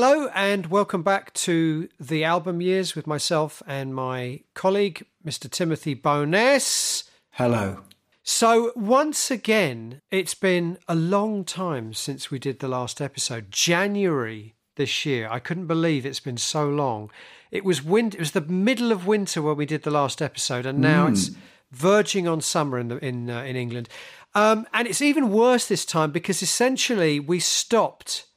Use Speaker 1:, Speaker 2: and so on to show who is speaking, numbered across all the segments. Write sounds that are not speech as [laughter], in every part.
Speaker 1: Hello and welcome back to the album years with myself and my colleague, Mr. Timothy Bowness.
Speaker 2: Hello.
Speaker 1: So, once again, it's been a long time since we did the last episode. January this year. I couldn't believe it's been so long. It was winter, it was the middle of winter when we did the last episode, and now mm. it's verging on summer in the, in uh, in England. Um, and it's even worse this time because essentially we stopped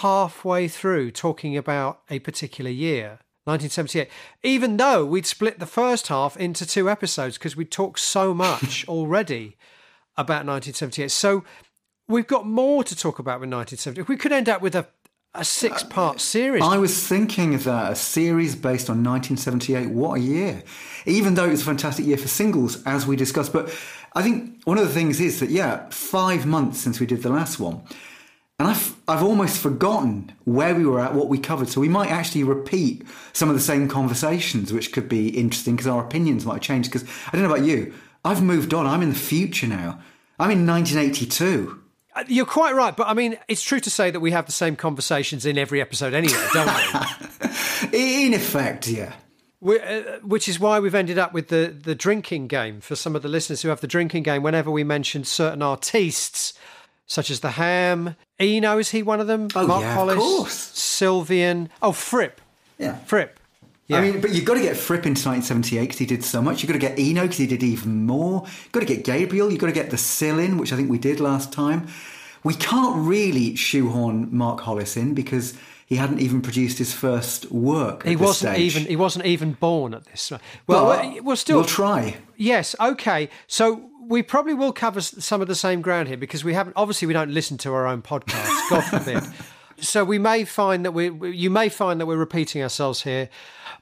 Speaker 1: halfway through talking about a particular year. 1978, even though we'd split the first half into two episodes because we talked so much [laughs] already about 1978. So we've got more to talk about with 1978. We could end up with a, a six part uh, series.
Speaker 2: I was thinking of that, a series based on 1978. What a year. Even though it was a fantastic year for singles, as we discussed. But I think one of the things is that, yeah, five months since we did the last one. And I've, I've almost forgotten where we were at, what we covered. So we might actually repeat some of the same conversations, which could be interesting because our opinions might change. Because I don't know about you, I've moved on. I'm in the future now. I'm in 1982. Uh,
Speaker 1: you're quite right, but I mean, it's true to say that we have the same conversations in every episode anyway, don't
Speaker 2: we? [laughs] in effect, yeah.
Speaker 1: Uh, which is why we've ended up with the, the drinking game for some of the listeners who have the drinking game. Whenever we mention certain artistes, such as the Ham. Eno, is he one of them?
Speaker 2: Oh, Mark yeah, Hollis, of course.
Speaker 1: Sylvian. Oh, Fripp.
Speaker 2: Yeah.
Speaker 1: Fripp.
Speaker 2: Yeah. I mean, but you've got to get Fripp into 1978 because he did so much. You've got to get Eno because he did even more. You've got to get Gabriel. You've got to get the Sill in, which I think we did last time. We can't really shoehorn Mark Hollis in because he hadn't even produced his first work.
Speaker 1: he wasn't
Speaker 2: stage.
Speaker 1: even he wasn't even born at this.
Speaker 2: Uh, well, well uh, we'll still
Speaker 1: we'll
Speaker 2: try.
Speaker 1: Yes. Okay. So we probably will cover some of the same ground here because we haven't. Obviously, we don't listen to our own podcasts. God [laughs] forbid. So we may find that we, you may find that we're repeating ourselves here,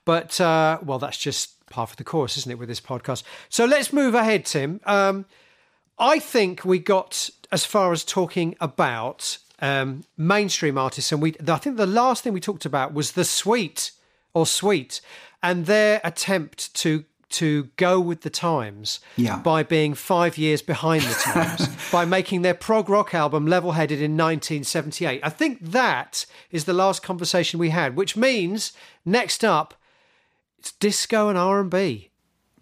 Speaker 1: but uh, well, that's just part of the course, isn't it, with this podcast? So let's move ahead, Tim. Um, I think we got as far as talking about um, mainstream artists, and we. I think the last thing we talked about was the Sweet or Sweet, and their attempt to to go with the times
Speaker 2: yeah.
Speaker 1: by being five years behind the [laughs] times, by making their prog rock album Level Headed in 1978. I think that is the last conversation we had, which means next up, it's disco and R&B.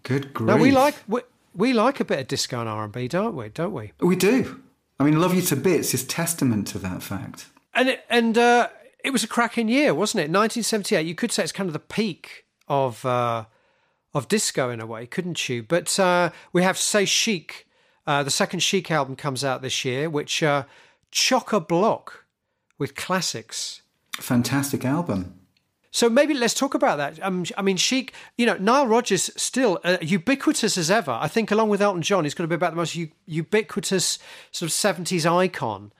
Speaker 2: Good grief.
Speaker 1: Now, we like, we, we like a bit of disco and R&B, don't we? Don't we?
Speaker 2: We do. I mean, Love You to Bits is testament to that fact.
Speaker 1: And, it, and uh, it was a cracking year, wasn't it? 1978, you could say it's kind of the peak of... Uh, of disco in a way, couldn't you? But uh, we have C'est Chic. Uh, the second Chic album comes out this year, which uh, chock a block with classics.
Speaker 2: Fantastic album.
Speaker 1: So maybe let's talk about that. Um, I mean, Chic, you know, Nile Rodgers still uh, ubiquitous as ever. I think, along with Elton John, he's going to be about the most u- ubiquitous sort of seventies icon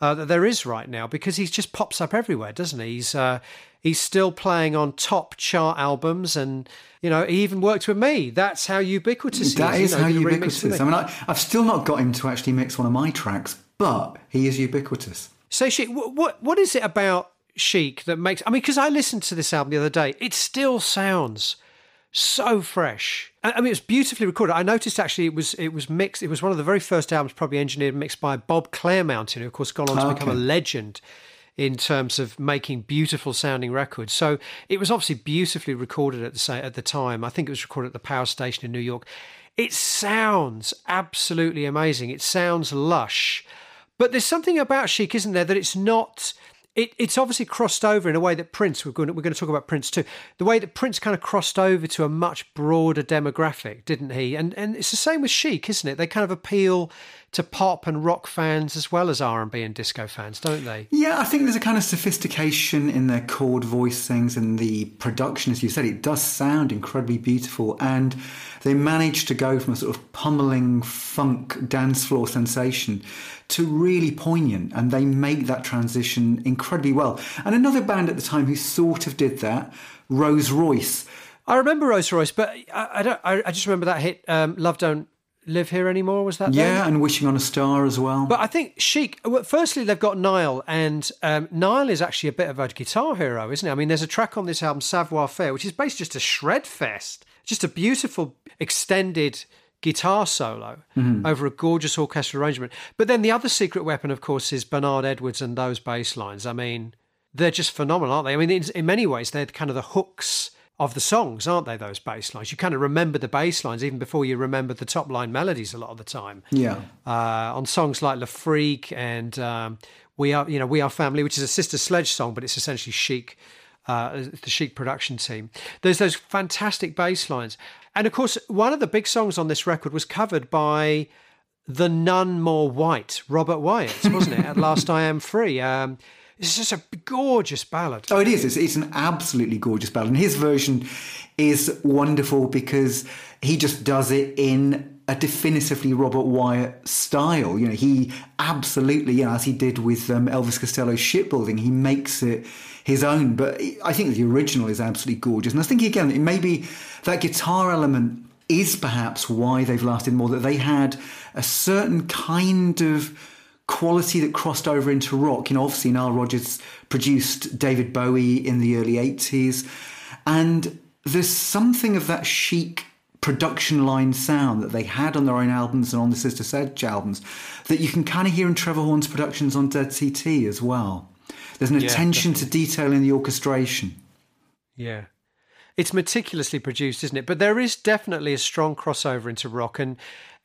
Speaker 1: uh, that there is right now because he just pops up everywhere, doesn't he? He's uh, he's still playing on top chart albums, and you know, he even worked with me. That's how ubiquitous
Speaker 2: that
Speaker 1: he
Speaker 2: is.
Speaker 1: That
Speaker 2: is you know, how ubiquitous. I mean, I, have still not got him to actually mix one of my tracks, but he is ubiquitous.
Speaker 1: So, Chic, what what is it about Chic that makes? I mean, because I listened to this album the other day, it still sounds so fresh. I mean, it's beautifully recorded. I noticed actually it was it was mixed. It was one of the very first albums, probably engineered and mixed by Bob Clearmountain, who of course gone on to okay. become a legend in terms of making beautiful sounding records. So it was obviously beautifully recorded at the at the time. I think it was recorded at the Power Station in New York. It sounds absolutely amazing. It sounds lush. But there's something about Chic, isn't there, that it's not it, it's obviously crossed over in a way that Prince, we're going, to, we're going to talk about Prince too, the way that Prince kind of crossed over to a much broader demographic, didn't he? And and it's the same with Chic, isn't it? They kind of appeal to pop and rock fans as well as R&B and disco fans, don't they?
Speaker 2: Yeah, I think there's a kind of sophistication in their chord voicings and the production, as you said, it does sound incredibly beautiful. And they managed to go from a sort of pummeling funk dance floor sensation to really poignant. And they make that transition incredibly well. And another band at the time who sort of did that, Rose Royce.
Speaker 1: I remember Rose Royce, but I, I don't. I, I, just remember that hit, um, "Love Don't live here anymore. Was that?
Speaker 2: Yeah,
Speaker 1: then?
Speaker 2: and wishing on a star as well.
Speaker 1: But I think Chic. Well, firstly, they've got Nile, and um, Nile is actually a bit of a guitar hero, isn't he? I mean, there's a track on this album, Savoir Faire, which is basically just a shred fest, just a beautiful extended guitar solo mm-hmm. over a gorgeous orchestral arrangement. But then the other secret weapon, of course, is Bernard Edwards and those bass lines. I mean, they're just phenomenal, aren't they? I mean, in, in many ways, they're kind of the hooks of the songs, aren't they? Those bass lines. You kind of remember the bass lines even before you remember the top line melodies a lot of the time.
Speaker 2: Yeah.
Speaker 1: Uh, on songs like Le Freak and um, We Are, you know, We Are Family, which is a Sister Sledge song, but it's essentially Chic, uh, the Chic production team. There's those fantastic bass lines. And of course, one of the big songs on this record was covered by the none more white Robert Wyatt, wasn't it? At [laughs] last I am free. Um, it's just a gorgeous ballad.
Speaker 2: Oh, it is. It's, it's an absolutely gorgeous ballad. And his version is wonderful because he just does it in a definitively Robert Wyatt style. You know, he absolutely, you know, as he did with um, Elvis Costello's shipbuilding, he makes it his own. But I think the original is absolutely gorgeous. And I think, again, maybe that guitar element is perhaps why they've lasted more, that they had a certain kind of quality that crossed over into rock. You know, obviously Nile Rodgers produced David Bowie in the early 80s, and there's something of that chic production line sound that they had on their own albums and on the Sister Sledge albums that you can kind of hear in Trevor Horn's productions on Dead CT as well. There's an yeah, attention definitely. to detail in the orchestration.
Speaker 1: Yeah. It's meticulously produced, isn't it? But there is definitely a strong crossover into rock and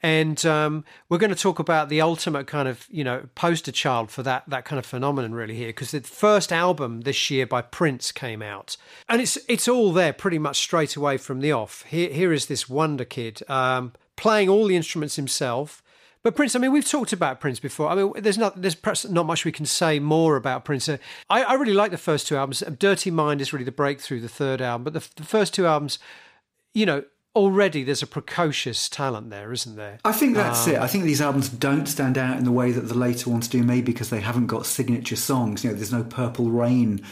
Speaker 1: and um, we're going to talk about the ultimate kind of you know poster child for that that kind of phenomenon really here because the first album this year by Prince came out and it's it's all there pretty much straight away from the off. Here here is this wonder kid um, playing all the instruments himself. But Prince, I mean, we've talked about Prince before. I mean, there's not, there's perhaps not much we can say more about Prince. I, I really like the first two albums. Dirty Mind is really the breakthrough, the third album. But the, the first two albums, you know, already there's a precocious talent there, isn't there?
Speaker 2: I think that's um, it. I think these albums don't stand out in the way that the later ones do, maybe because they haven't got signature songs. You know, there's no Purple Rain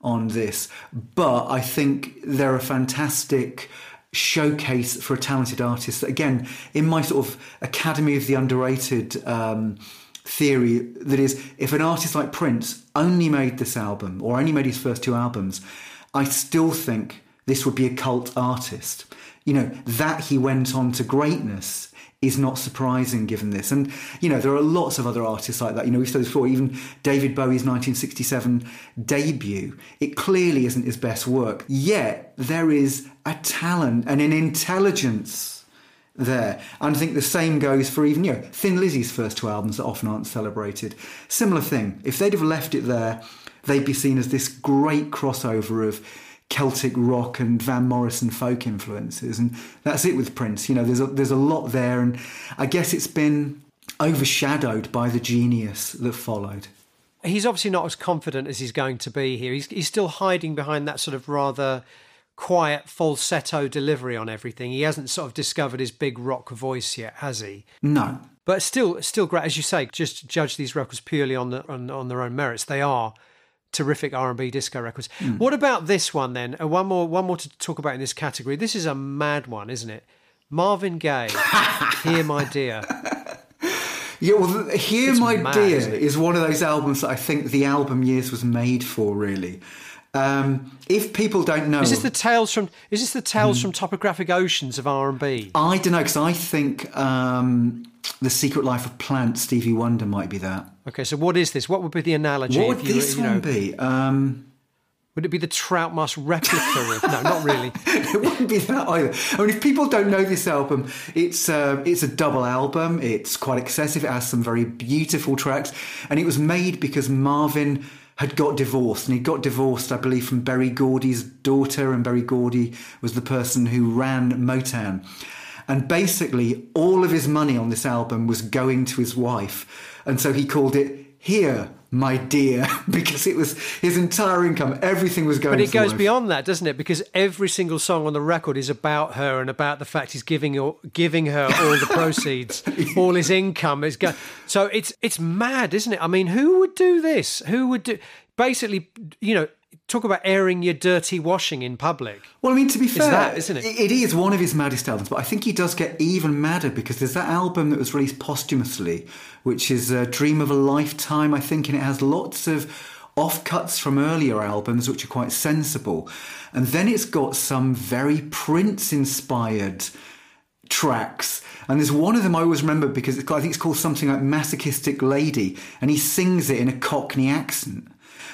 Speaker 2: on this, but I think they're a fantastic showcase for a talented artist. Again, in my sort of Academy of the Underrated. Um, theory that is if an artist like Prince only made this album or only made his first two albums, I still think this would be a cult artist you know, that he went on to greatness is not surprising given this. And, you know, there are lots of other artists like that. You know, we've said before, even David Bowie's 1967 debut, it clearly isn't his best work. Yet there is a talent and an intelligence there. And I think the same goes for even, you know, Thin Lizzy's first two albums that often aren't celebrated. Similar thing. If they'd have left it there, they'd be seen as this great crossover of Celtic rock and Van Morrison folk influences, and that's it with Prince. You know, there's a, there's a lot there, and I guess it's been overshadowed by the genius that followed.
Speaker 1: He's obviously not as confident as he's going to be here. He's he's still hiding behind that sort of rather quiet falsetto delivery on everything. He hasn't sort of discovered his big rock voice yet, has he?
Speaker 2: No.
Speaker 1: But still, still great as you say. Just judge these records purely on the on, on their own merits. They are terrific R&B disco records. Mm. What about this one then? Uh, one more one more to talk about in this category. This is a mad one, isn't it? Marvin Gaye, [laughs] Here My Dear.
Speaker 2: Yeah, well, Here it's My mad, Dear is one of those albums that I think the album years was made for, really. Um, if people don't know,
Speaker 1: is this the tales from? Is this the tales mm. from topographic oceans of R and B?
Speaker 2: I don't know because I think um, the Secret Life of Plants, Stevie Wonder might be that.
Speaker 1: Okay, so what is this? What would be the analogy?
Speaker 2: What would you, this you know, one be? Um,
Speaker 1: would it be the Trout Mask replica of? No, not really. [laughs]
Speaker 2: it wouldn't be that either. I mean, if people don't know this album, it's uh, it's a double album. It's quite excessive. It has some very beautiful tracks, and it was made because Marvin had got divorced, and he got divorced, I believe, from Berry Gordy's daughter, and Berry Gordy was the person who ran Motown. And basically, all of his money on this album was going to his wife. And so he called it Here, My Dear, [laughs] because it was his entire income. Everything was going
Speaker 1: But it goes beyond that, doesn't it? Because every single song on the record is about her and about the fact he's giving her, giving her all the [laughs] proceeds, [laughs] all his income is going. So it's it's mad, isn't it? I mean, who would do this? Who would do basically, you know, talk about airing your dirty washing in public.
Speaker 2: Well, I mean, to be fair,
Speaker 1: that, isn't it?
Speaker 2: it is one of his maddest albums, but I think he does get even madder because there's that album that was released posthumously, which is a Dream of a Lifetime, I think, and it has lots of offcuts from earlier albums, which are quite sensible. And then it's got some very Prince inspired tracks. And there's one of them I always remember because I think it's called something like Masochistic Lady, and he sings it in a Cockney accent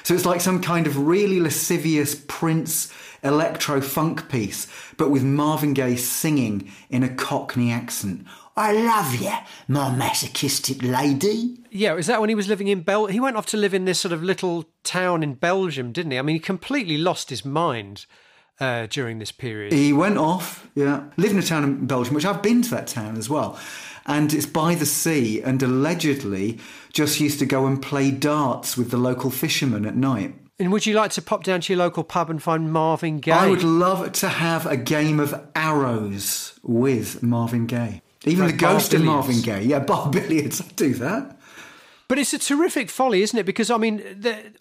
Speaker 2: So it's like some kind of really lascivious Prince electro funk piece, but with Marvin Gaye singing in a Cockney accent. I love you, my masochistic lady.
Speaker 1: Yeah, is that when he was living in Bel? He went off to live in this sort of little town in Belgium, didn't he? I mean, he completely lost his mind uh, during this period.
Speaker 2: He went off, yeah, lived in a town in Belgium, which I've been to that town as well. And it's by the sea, and allegedly just used to go and play darts with the local fishermen at night.
Speaker 1: And would you like to pop down to your local pub and find Marvin Gaye?
Speaker 2: I would love to have a game of arrows with Marvin Gaye. Even
Speaker 1: Like
Speaker 2: the ghost of Marvin. Gaye. Yeah, [laughs] bar billiards. I'd do that.
Speaker 1: But it's a terrific folly, isn't it? Because I mean, the,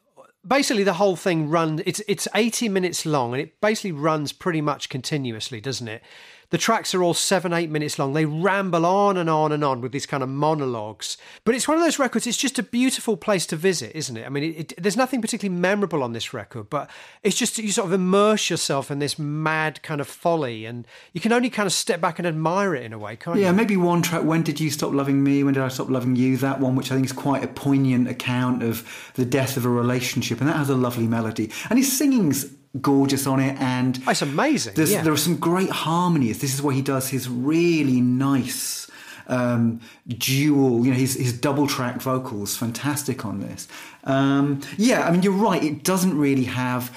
Speaker 1: basically the whole thing runs. It's it's eighty minutes long, and it basically runs pretty much continuously, doesn't it? The tracks are all seven, eight minutes long. They ramble on and on and on with these kind of monologues. But it's one of those records. It's just a beautiful place to visit, isn't it? I mean, it, it, there's nothing particularly memorable on this record, but it's just you sort of immerse yourself in this mad kind of folly, and you can only kind of step back and admire it in a way, can't
Speaker 2: Yeah,
Speaker 1: you?
Speaker 2: Yeah, maybe one track. When did you stop loving me? When did I stop loving you? That one, which I think is quite a poignant account of the death of a relationship, and that has a lovely melody. And his singing's gorgeous on it, and
Speaker 1: It's amazing. Yeah.
Speaker 2: There are some great harmonies. This is where he does his really nice um, dual, you know, his, his double track vocals, fantastic on this. Um, yeah, I mean, you're right. It doesn't really have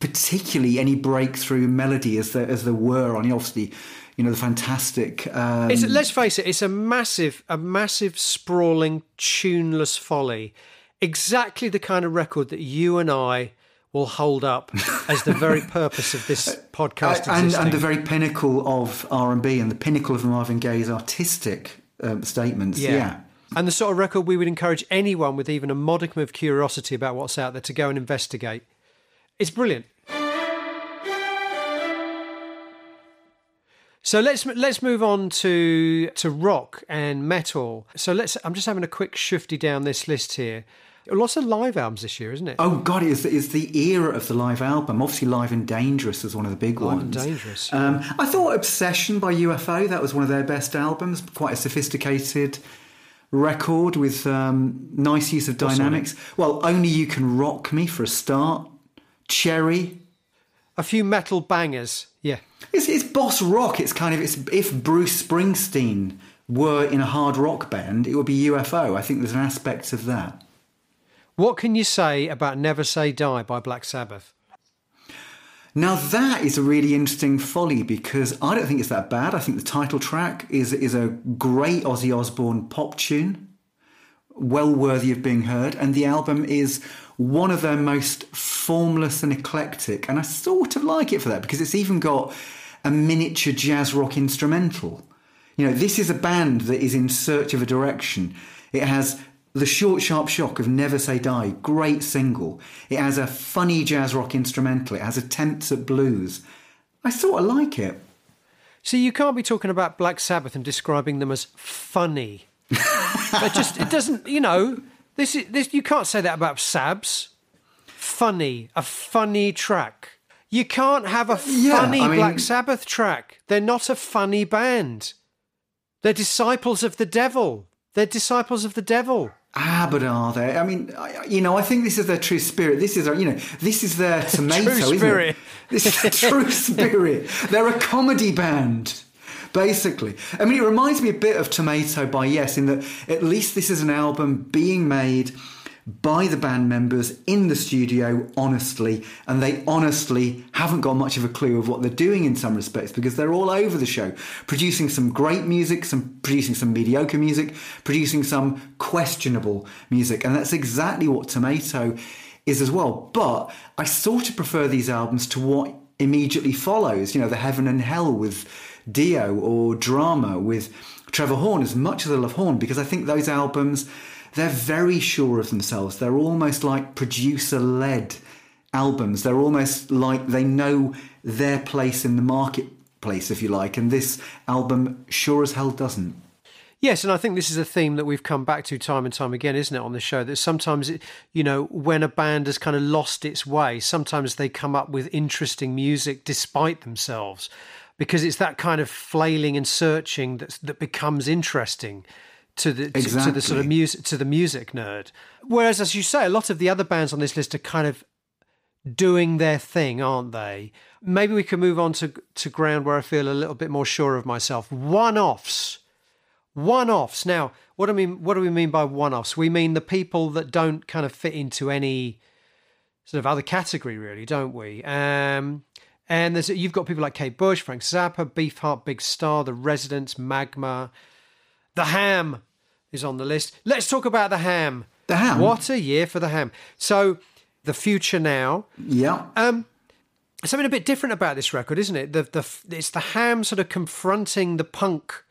Speaker 2: particularly any breakthrough melody as there, as there were on, obviously, you know, the fantastic. Um,
Speaker 1: It's, let's face it, it's a massive, a massive, sprawling, tuneless folly. Exactly the kind of record that you and I will hold up as the very [laughs] purpose of this podcast
Speaker 2: and, and the very pinnacle of R&B and the pinnacle of Marvin Gaye's artistic um, statements. yeah.
Speaker 1: And the sort of record we would encourage anyone with even a modicum of curiosity about what's out there to go and investigate. It's brilliant. So let's let's move on to to rock and metal. So let's. I'm just having a quick shifty down this list here. Lots of live albums this year, isn't it?
Speaker 2: Oh God, it's, it's the era of the live album. Obviously, Live and Dangerous is one of the big
Speaker 1: Live and
Speaker 2: ones.
Speaker 1: Dangerous,
Speaker 2: Um, I thought Obsession by UFO that was one of their best albums. Quite a sophisticated record with um, nice use of dynamics. Well, only you can rock me for a start. Cherry.
Speaker 1: A few metal bangers. Yeah.
Speaker 2: It's, it's boss rock. It's kind of it's if Bruce Springsteen were in a hard rock band, it would be UFO. I think there's an aspect of that.
Speaker 1: What can you say about Never Say Die by Black Sabbath?
Speaker 2: Now that is a really interesting folly because I don't think it's that bad. I think the title track is is a great Ozzy Osbourne pop tune, well worthy of being heard, and the album is one of their most formless and eclectic. And I sort of like it for that because it's even got a miniature jazz rock instrumental. You know, this is a band that is in search of a direction. It has the short, sharp shock of Never Say Die, great single. It has a funny jazz rock instrumental. It has attempts at blues. I sort of like it.
Speaker 1: See, you can't be talking about Black Sabbath and describing them as funny. [laughs] it just it doesn't. You know, this is this. You can't say that about Sabs. Funny, a funny track. You can't have a
Speaker 2: Yeah,
Speaker 1: funny
Speaker 2: I mean-
Speaker 1: Black Sabbath track. They're not a funny band. They're disciples of the devil. They're disciples of the devil.
Speaker 2: Ah, but are they? I mean, I, you know, I think this is their true spirit. This is, their, you know, this is their tormato, isn't
Speaker 1: spirit.
Speaker 2: it? This is their true [laughs] spirit. They're a comedy band, basically. I mean, it reminds me a bit of Tormato by Yes, in that at least this is an album being made by the band members in the studio honestly. And they honestly haven't got much of a clue of what they're doing in some respects because they're all over the show producing some great music some producing some mediocre music producing some questionable music. And that's exactly what tormato is as well. But i sort of prefer these albums to what immediately follows you know the heaven and hell with dio or drama with trevor horn as much as i love horn because i think those albums they're very sure of themselves. They're almost like producer led albums. They're almost like they know their place in the marketplace, if you like. And this album sure as hell doesn't.
Speaker 1: Yes, and I think this is a theme that we've come back to time and time again, isn't it, on the show? That sometimes, it, you know, when a band has kind of lost its way, sometimes they come up with interesting music despite themselves, because it's that kind of flailing and searching that that becomes interesting to the to, to the sort of music to the music nerd. Whereas, as you say, a lot of the other bands on this list are kind of doing their thing, aren't they? Maybe we can move on to to ground where I feel a little bit more sure of myself. One offs, one offs. Now, what do I mean? What do we mean by one offs? We mean the people that don't kind of fit into any sort of other category, really, don't we? Um, and there's you've got people like Kate Bush, Frank Zappa, Beefheart, Big Star, The Residents, Magma, The Ham is on the list. Let's talk about The Ham.
Speaker 2: The Ham.
Speaker 1: What a year for The Ham. So, The Future Now.
Speaker 2: Yeah.
Speaker 1: Um, something a bit different about this record, isn't it? The the it's the Ham sort of confronting the punk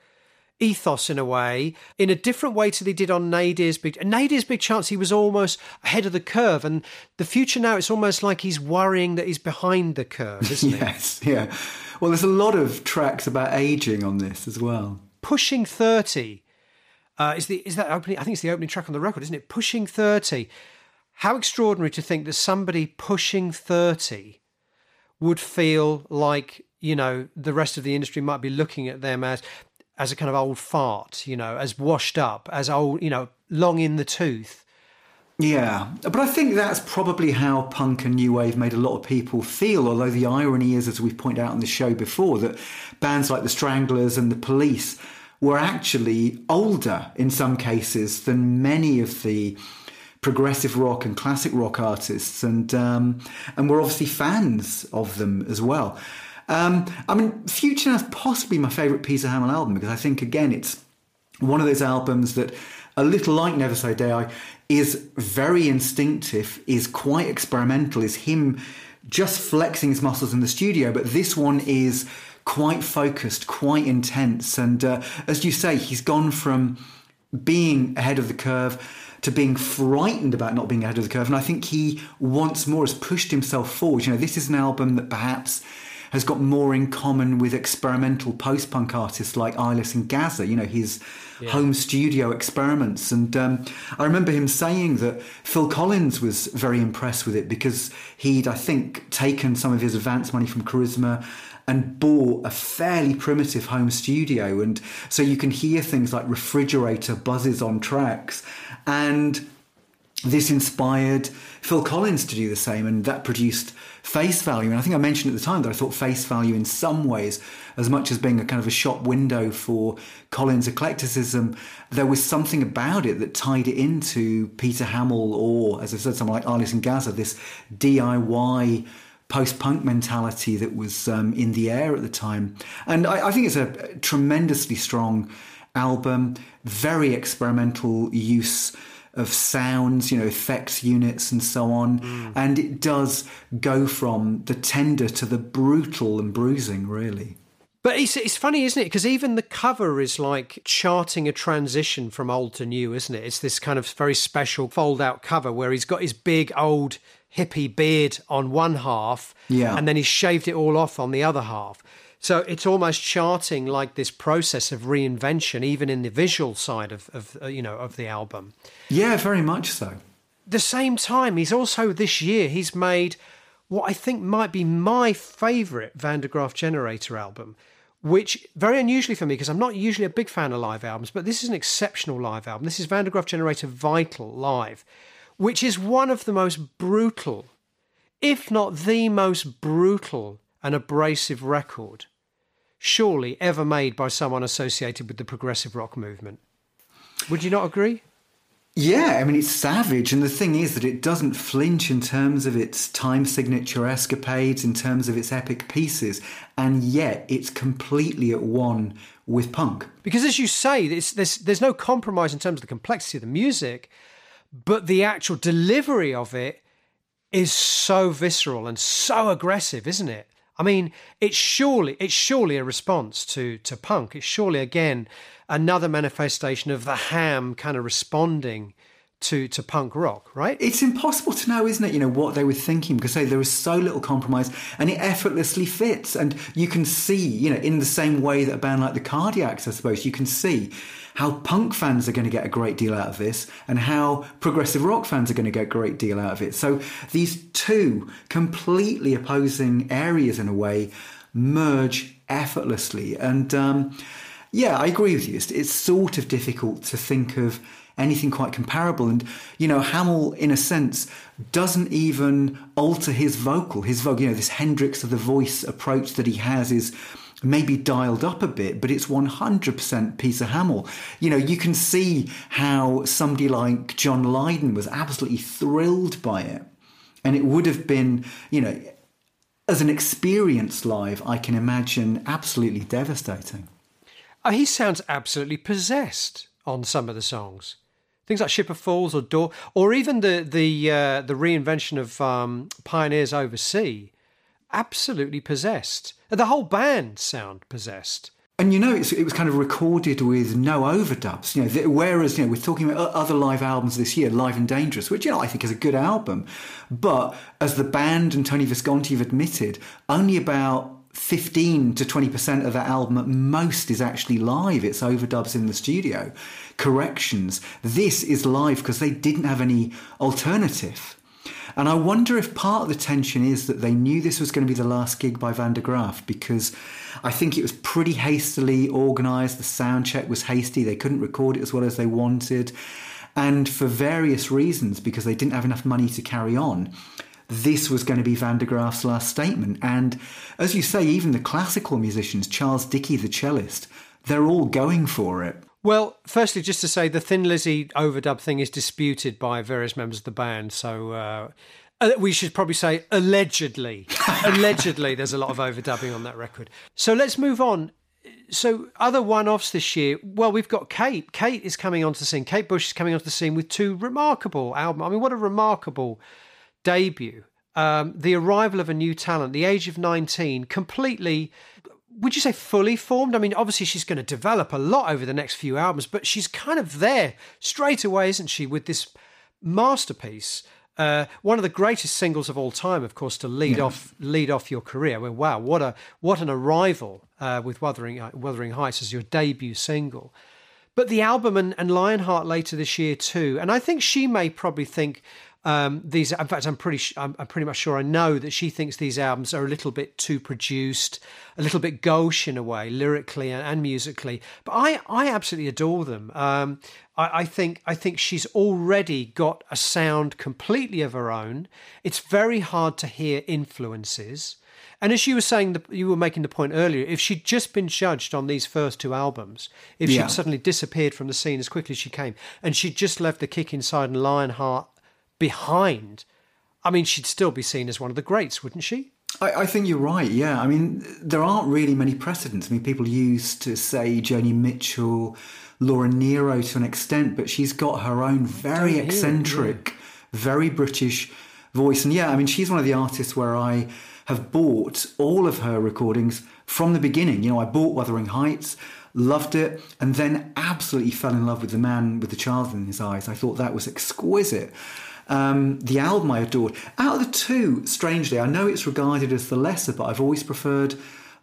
Speaker 1: ethos in a way, in a different way to they did on Nadir's Big Nadir's Big Chance. He was almost ahead of the curve, and the future now it's almost like he's worrying that he's behind the curve, isn't [laughs]
Speaker 2: yes, yeah. Well, there's a lot of tracks about aging on this as well.
Speaker 1: Pushing thirty uh, is the is that opening? I think it's the opening track on the record, isn't it? Pushing thirty. How extraordinary to think that somebody pushing thirty would feel like you know the rest of the industry might be looking at them as as a kind of old fart, you know, as washed up, as old, you know, long in the tooth.
Speaker 2: Yeah, but I think that's probably how punk and new wave made a lot of people feel. Although the irony is, as we've pointed out on the show before, that bands like the Stranglers and the Police were actually older in some cases than many of the progressive rock and classic rock artists, and um, and we're obviously fans of them as well. Um, I mean, Future is possibly my favourite Peter Hammill album because I think again it's one of those albums that, a little like Never Say Die, is very instinctive, is quite experimental, is him just flexing his muscles in the studio. But this one is quite focused, quite intense, and uh, as you say, he's gone from being ahead of the curve to being frightened about not being ahead of the curve. And I think he once more has pushed himself forward. You know, this is an album that perhaps has got more in common with experimental post punk artists like Eyeless in Gaza, you know, his yeah. home studio experiments. And um, I remember him saying that Phil Collins was very impressed with it because he'd, I think, taken some of his advance money from Charisma and bought a fairly primitive home studio. And so you can hear things like refrigerator buzzes on tracks. And this inspired Phil Collins to do the same, and that produced face value. And I think I mentioned at the time that I thought face value, in some ways, as much as being a kind of a shop window for Collins' eclecticism, there was something about it that tied it into Peter Hammill, or as I said, someone like and Gaza, this DIY post punk mentality that was um, in the air at the time. And I, I think it's a tremendously strong album, very experimental use of sounds, you know, effects units and so on. Mm. And it does go from the tender to the brutal and bruising, really.
Speaker 1: But it's, it's funny, isn't it? Because even the cover is like charting a transition from old to new, isn't it? It's this kind of very special fold out cover where he's got his big old hippie beard on one half,
Speaker 2: yeah.
Speaker 1: and then he's shaved it all off on the other half. So it's almost charting like this process of reinvention, even in the visual side of, of uh, you know of the album.
Speaker 2: Yeah, very much so.
Speaker 1: The same time, he's also this year he's made what I think might be my favourite Van der Graaf Generator album, which very unusually for me because I'm not usually a big fan of live albums, but this is an exceptional live album. This is Van der Graaf Generator Vital live, which is one of the most brutal, if not the most brutal and abrasive record surely ever made by someone associated with the progressive rock movement. Would you not agree?
Speaker 2: Yeah, I mean, it's savage. And the thing is that it doesn't flinch in terms of its time signature escapades, in terms of its epic pieces. And yet it's completely at one with punk.
Speaker 1: Because as you say, there's, there's no compromise in terms of the complexity of the music, but the actual delivery of it is so visceral and so aggressive, isn't it? I mean, it's surely it's surely a response to to punk. It's surely again another manifestation of the ham kind of responding to to punk rock, right?
Speaker 2: It's impossible to know, isn't it? You know what they were thinking because say there is so little compromise, and it effortlessly fits. And you can see, you know, in the same way that a band like the Cardiacs, I suppose, you can see how punk fans are going to get a great deal out of this and how progressive rock fans are going to get a great deal out of it. So these two completely opposing areas, in a way, merge effortlessly. And um, Yeah, I agree with you. It's, it's sort of difficult to think of anything quite comparable. And, you know, Hammill, in a sense, doesn't even alter his vocal. His vocal, you know, this Hendrix of the voice approach that he has is maybe dialed up a bit, but it's 100% Peter Hammill. You know, you can see how somebody like John Lydon was absolutely thrilled by it. And it would have been, you know, as an experience live, I can imagine absolutely devastating.
Speaker 1: Oh, he sounds absolutely possessed on some of the songs. Things like Ship of Fools or Door, or even the the uh, the reinvention of um, Pioneers Over c, absolutely possessed. The whole band sound possessed.
Speaker 2: And you know, it was kind of recorded with no overdubs. You know, whereas you know we're talking about other live albums this year, Live and Dangerous, which you know I think is a good album, but as the band and Tony Visconti have admitted, only about 15 to 20% of that album at most is actually live. It's overdubs in the studio, corrections. This is live because they didn't have any alternative. And I wonder if part of the tension is that they knew this was going to be the last gig by Van der Graaf because I think it was pretty hastily organised. The sound check was hasty. They couldn't record it as well as they wanted. And for various reasons, because they didn't have enough money to carry on, this was going to be Van der Graaf's last statement. And as you say, even the classical musicians, Charles Dickie, the cellist, they're all going for it.
Speaker 1: Well, firstly, just to say the Thin Lizzy overdub thing is disputed by various members of the band. So uh, uh we should probably say allegedly. [laughs] allegedly, there's a lot of overdubbing on that record. So let's move on. So other one-offs this year. Well, we've got Kate. Kate is coming onto the scene. Kate Bush is coming onto the scene with two remarkable albums. I mean, what a remarkable debut. Um, the arrival of a new talent, the age of 19, completely would you say fully formed? I mean, obviously she's going to develop a lot over the next few albums, but she's kind of there straight away, isn't she, with this masterpiece? Uh, one of the greatest singles of all time, of course, to lead yeah. off lead off your career. Well, wow, what a what an arrival uh, with Wuthering Wuthering Heights as your debut single. But the album and, and Lionheart later this year too, and I think she may probably think um, these, in fact, I'm pretty, I'm, I'm, pretty much sure I know that she thinks these albums are a little bit too produced, a little bit gauche in a way, lyrically and, and musically. But I, I absolutely adore them. Um, I, I, think, I think she's already got a sound completely of her own. It's very hard to hear influences. And as you were saying, you were making the point earlier, if she'd just been judged on these first two albums, if yeah. she'd suddenly disappeared from the scene as quickly as she came, and she'd just left the kick inside and Lionheart behind, I mean, she'd still be seen as one of the greats, wouldn't she?
Speaker 2: I, I, think you're right. Yeah, I mean, there aren't really many precedents. I mean, people used to say Joni Mitchell, Laura Nyro to an extent, but she's got her own very eccentric, yeah. very British voice. And yeah, I mean, she's one of the artists where I have bought all of her recordings from the beginning. You know, I bought Wuthering Heights loved it, and then absolutely fell in love with the man with the child in his eyes. I thought that was exquisite. Um, the album I adored. Out of the two, strangely, I know it's regarded as the lesser, but I've always preferred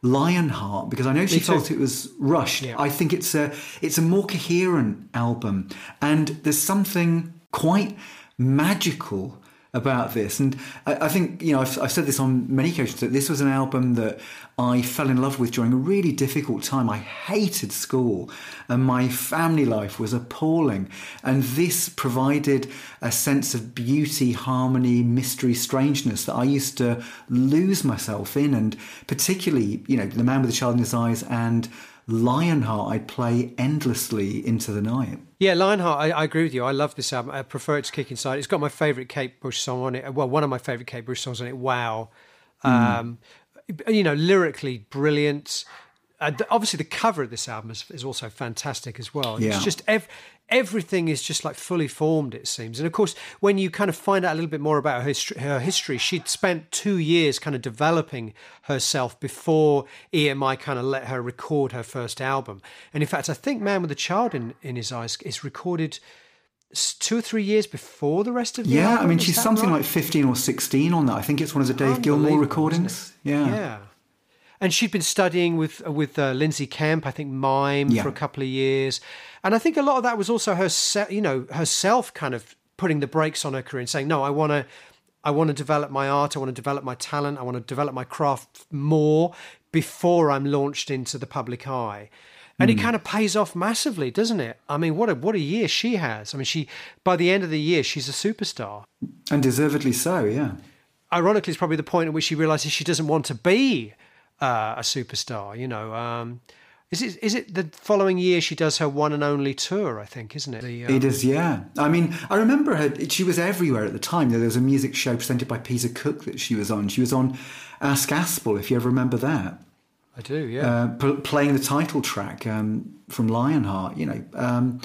Speaker 2: Lionheart because I know she felt it was rushed. Yeah. I think it's a it's a more coherent album, and there's something quite magical about this. And I, I think, you know, I've, I've, said this on many occasions that this was an album that I fell in love with during a really difficult time. I hated school and my family life was appalling. And this provided a sense of beauty, harmony, mystery, strangeness that I used to lose myself in. And particularly, you know, The Man with the Child in His Eyes and Lionheart, I'd play endlessly into the night.
Speaker 1: Yeah, Lionheart, I, I, agree with you. I love this album. I prefer it to Kick Inside. It's got my favourite Kate Bush song on it. Well, one of my favourite Kate Bush songs on it, Wow. Mm. Um, you know, lyrically brilliant. Uh, obviously, the cover of this album is, is also fantastic as well. Yeah. It's just ev- everything is just like fully formed, it seems. And of course, when you kind of find out a little bit more about her history, her history she'd spent two years kind of developing herself before EMI kind of let her record her first album. And in fact, I think Man with a Child in, in His Eyes is recorded two or three years before the rest of the
Speaker 2: yeah
Speaker 1: album.
Speaker 2: i mean she's something right? like 15 or 16 on that i think it's one of the dave gilmour recordings yeah
Speaker 1: yeah and she'd been studying with with uh, lindsay kemp i think mime yeah. for a couple of years and I think a lot of that was also her, you know, herself kind of putting the brakes on her career and saying, no, I want to, I want to develop my art, I want to develop my talent, I want to develop my craft more before I'm launched into the public eye. And it kind of pays off massively, doesn't it? I mean, what a what a year she has. I mean, she by the end of the year, she's a superstar.
Speaker 2: And deservedly so, yeah.
Speaker 1: Ironically, it's probably the point at which she realizes she doesn't want to be uh, a superstar. You know, um, is it is it the following year she does her one and only tour? I think, isn't it? The, um,
Speaker 2: It is, yeah. I mean, I remember her. She was everywhere at the time. There was a music show presented by Peter Cook that she was on. She was on Ask Aspel, if you ever remember that.
Speaker 1: I do, yeah.
Speaker 2: uh, p- playing the title track um, from Lionheart, you know. Um,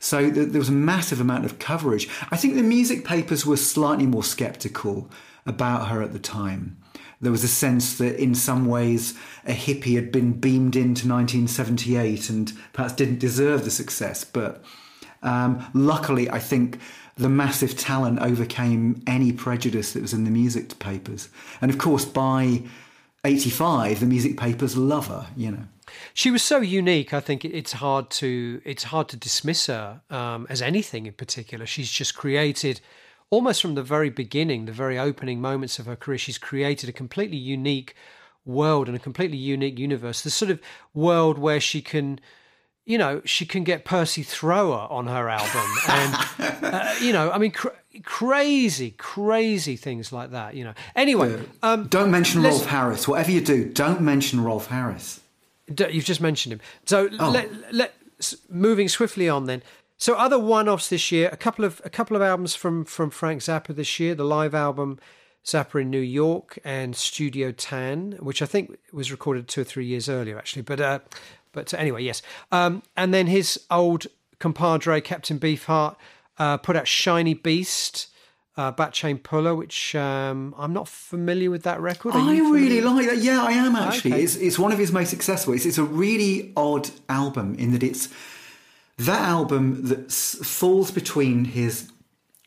Speaker 2: so th- there was a massive amount of coverage. I think the music papers were slightly more sceptical about her at the time. There was a sense that in some ways a hippie had been beamed into 1978 and perhaps didn't deserve the success. But um, luckily, I think the massive talent overcame any prejudice that was in the music papers. And of course, by 85, the music papers love her, you know.
Speaker 1: She was so unique. I think it's hard to it's hard to dismiss her um, as anything in particular. She's just created, almost from the very beginning, the very opening moments of her career. She's created a completely unique world and a completely unique universe. The sort of world where she can, you know, she can get Percy Thrower on her album, [laughs] and uh, you know, I mean, cr- crazy, crazy things like that. You know. Anyway, um,
Speaker 2: Don't mention Rolf Harris. Whatever you do, don't mention Rolf Harris.
Speaker 1: D- You've just mentioned him. So
Speaker 2: Oh.
Speaker 1: let, let moving swiftly on then. So other one-offs this year, a couple of a couple of albums from from Frank Zappa this year, the live album Zappa in New York and Studio Tan, which I think was recorded two or three years earlier actually. But uh, but anyway, yes. Um, and then his old compadre Captain Beefheart uh, put out Shiny Beast. Uh, Bat Chain Puller, which um, I'm not familiar with that record. Are
Speaker 2: I really like that. Yeah, I am actually.
Speaker 1: Okay.
Speaker 2: It's, it's one of his most successful. It's, it's a really odd album in that it's that album that falls between his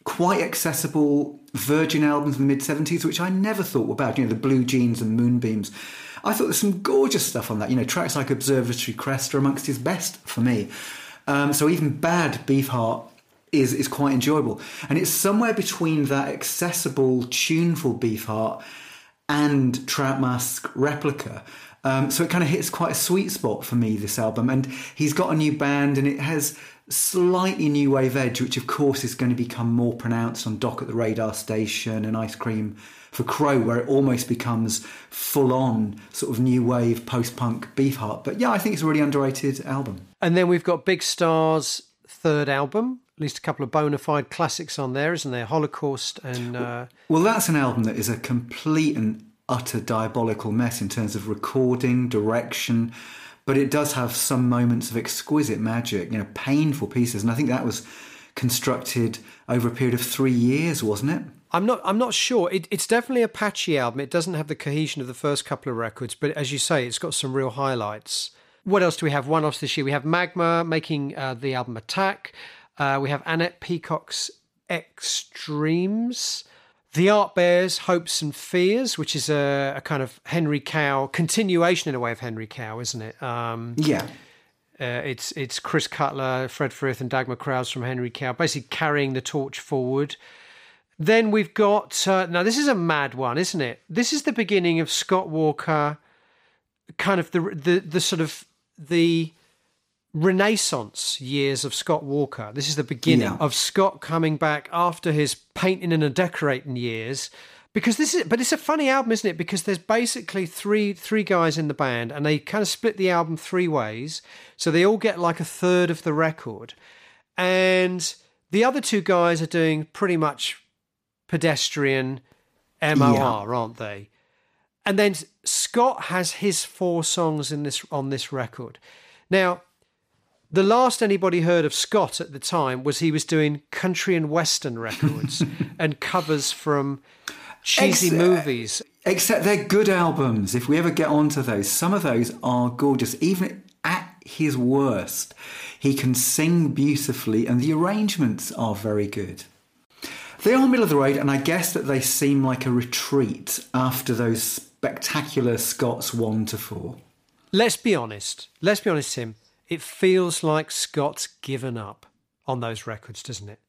Speaker 2: quite accessible Virgin albums from the mid 70s, which I never thought were bad. You know, the Blue Jeans and Moonbeams. I thought there's some gorgeous stuff on that. You know, tracks like Observatory Crest are amongst his best for me. Um, so even bad Beefheart is is quite enjoyable, and it's somewhere between that accessible, tuneful Beefheart and Trout Mask Replica. Um, so it kind of hits quite a sweet spot for me this album, and he's got a new band, and it has slightly new wave edge, which of course is going to become more pronounced on Doc at the Radar Station and Ice Cream for Crow, where it almost becomes full on sort of new wave post punk Beefheart. But yeah, I think it's a really underrated album.
Speaker 1: And then we've got Big Star's third album, at least a couple of bona fide classics on there, isn't there? Holocaust and uh,
Speaker 2: Well, that's an album that is a complete and utter diabolical mess in terms of recording, direction, but it does have some moments of exquisite magic, you know, painful pieces. And I think that was constructed over a period of three years, wasn't it?
Speaker 1: I'm not. I'm not sure. It, it's definitely a patchy album. It doesn't have the cohesion of the first couple of records, but as you say, it's got some real highlights. What else do we have? One offs this year. We have Magma making uh, the album Attack. Uh, we have Annette Peacock's Extremes. The Art Bears, Hopes and Fears, which is a, a kind of Henry Cow continuation in a way of Henry Cow, isn't it? Um,
Speaker 2: Yeah.
Speaker 1: uh, it's it's Chris Cutler, Fred Frith, and Dagmar Krause from Henry Cow, basically carrying the torch forward. Then we've got uh, now this is a mad one, isn't it? This is the beginning of Scott Walker, kind of the the the sort of the renaissance years of Scott Walker. This is the beginning
Speaker 2: Yeah.
Speaker 1: of Scott coming back after his painting and decorating years. Because this is, but it's a funny album, isn't it? Because there's basically three three guys in the band, and they kind of split the album three ways, so they all get like a third of the record, and the other two guys are doing pretty much pedestrian MOR, aren't they? And then Scott has his four songs in this on this record. Now, the last anybody heard of Scott at the time was he was doing country and western records [laughs] and covers from cheesy movies.
Speaker 2: Except they're good albums. If we ever get onto those, some of those are gorgeous. Even at his worst, he can sing beautifully, and the arrangements are very good. They are middle of the road, and I guess that they seem like a retreat after those spectacular Scots one to four.
Speaker 1: Let's be honest. Let's be honest, Tim. It feels like Scott's given up on those records, doesn't it?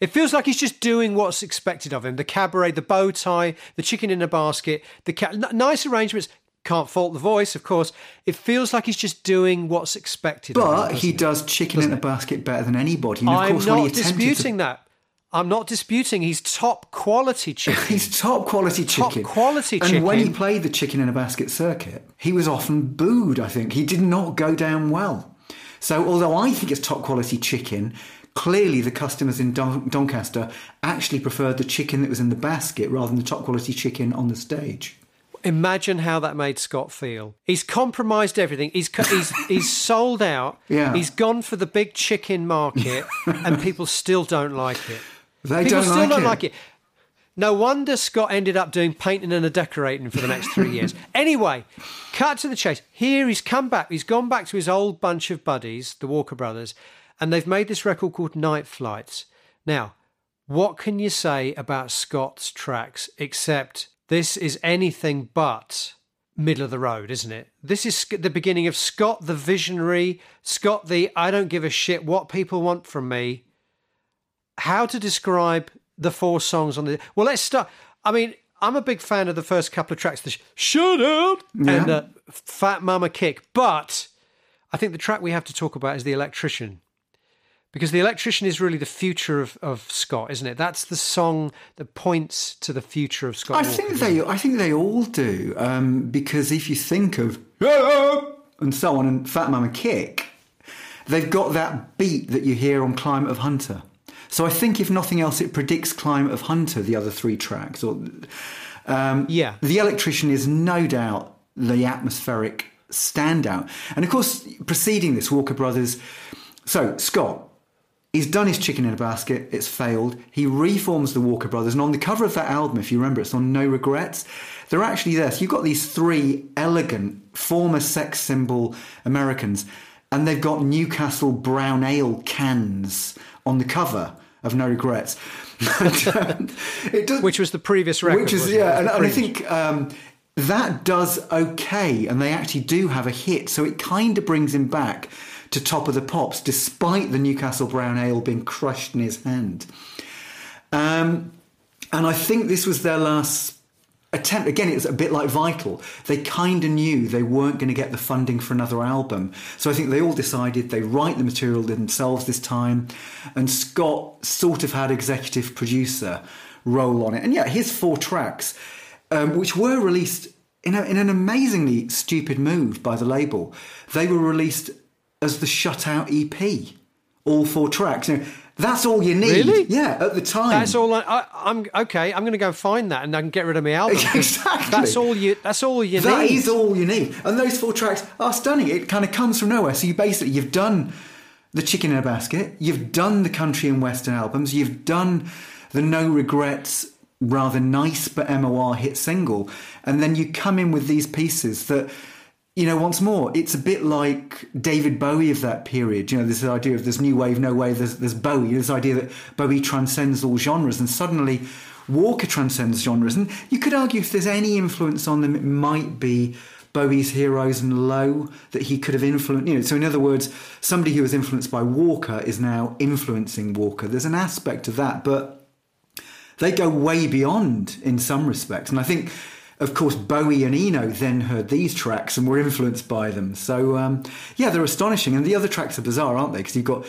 Speaker 1: It feels like he's just doing what's expected of him. The cabaret, the bow tie, the chicken in a basket, the ca- n- nice arrangements, Can't fault the voice, of course. It feels like he's just doing what's expected. of him,
Speaker 2: But
Speaker 1: doesn't
Speaker 2: he does chicken in a basket better than anybody. And of
Speaker 1: I'm
Speaker 2: course, when he
Speaker 1: not disputing that. I'm not disputing. He's top quality [laughs] chicken.
Speaker 2: he's top quality chicken.
Speaker 1: Top quality chicken.
Speaker 2: And when he played the chicken in a basket circuit, he was often booed. I think he did not go down well. So, although I think it's top quality chicken, clearly the customers in Don- Doncaster actually preferred the chicken that was in the basket rather than the top quality chicken on the stage.
Speaker 1: Imagine how that made Scott feel. He's compromised everything. He's he's [laughs] he's sold out.
Speaker 2: Yeah.
Speaker 1: He's gone for the big chicken market, [laughs] and people still don't like it.
Speaker 2: They
Speaker 1: People
Speaker 2: don't
Speaker 1: still
Speaker 2: like
Speaker 1: don't
Speaker 2: it.
Speaker 1: like it. No wonder Scott ended up doing painting and decorating for the next three years. [laughs] Anyway, cut to the chase. Here he's come back. He's gone back to his old bunch of buddies, the Walker Brothers, and they've made this record called Night Flights. Now, what can you say about Scott's tracks except this is anything but middle of the road, isn't it? This is the beginning of Scott the visionary, Scott the I don't give a shit what people want from me how to describe the four songs on the well let's start i mean i'm a big fan of the first couple of tracks the sh- shut out and uh, fat mama kick but i think the track we have to talk about is the electrician because the electrician is really the future of, of scott isn't it? That's the song that points to the future of scott
Speaker 2: I
Speaker 1: Walker,
Speaker 2: think they, I think they all do, um, because if you think of [laughs] and so on and Fat Mama Kick, they've got that beat that you hear on Climate of Hunter. So I think if nothing else, it predicts Climate of Hunter, the other three tracks. Or um,
Speaker 1: Yeah.
Speaker 2: the electrician is no doubt the atmospheric standout, and of course, preceding this, Walker Brothers. So Scott, He's done his chicken in a basket. It's failed. He reforms the Walker Brothers, and on the cover of that album, if you remember, it's on No Regrets. They're actually there. So you've got these three elegant former sex symbol Americans, and they've got Newcastle Brown Ale cans on the cover of No Regrets. [laughs] And, um, it does,
Speaker 1: which was the previous record
Speaker 2: which is
Speaker 1: wasn't it? It
Speaker 2: yeah, and, and I think um, that does okay, and they actually do have a hit. So it kind of brings him back to top of the pops, despite the Newcastle Brown Ale being crushed in his hand. Um, and I think this was their last attempt. Again, it's a bit like Vital. They kind of knew they weren't going to get the funding for another album. So I think they all decided they write the material themselves this time. And Scott sort of had executive producer role on it. And yeah, his four tracks, um, which were released in, a, in an amazingly stupid move by the label, they were released as the Shutout EP. All four tracks. Now, that's all you need.
Speaker 1: Really?
Speaker 2: Yeah, at the time.
Speaker 1: That's all I, I, I'm okay. I'm going to go find that and I can get rid of my album. [laughs]
Speaker 2: Exactly.
Speaker 1: That's all you. That's all you
Speaker 2: That
Speaker 1: need.
Speaker 2: is all you need. And those four tracks are stunning. It kind of comes from nowhere. So you basically you've done the chicken in a basket, you've done the country and western albums, you've done the no regrets rather nice but MOR hit single, and then you come in with these pieces that you know, once more, it's a bit like David Bowie of that period. You know, this idea of this new wave, no wave, there's, there's Bowie. This idea that Bowie transcends all genres, and suddenly Walker transcends genres. And you could argue if there's any influence on them, it might be Bowie's Heroes and Low that he could have influenced. You know, so in other words, somebody who was influenced by Walker is now influencing Walker. There's an aspect of that, but they go way beyond in some respects. And I think, of course, Bowie and Eno then heard these tracks and were influenced by them. So, um, yeah, they're astonishing. And the other tracks are bizarre, aren't they? Because you've got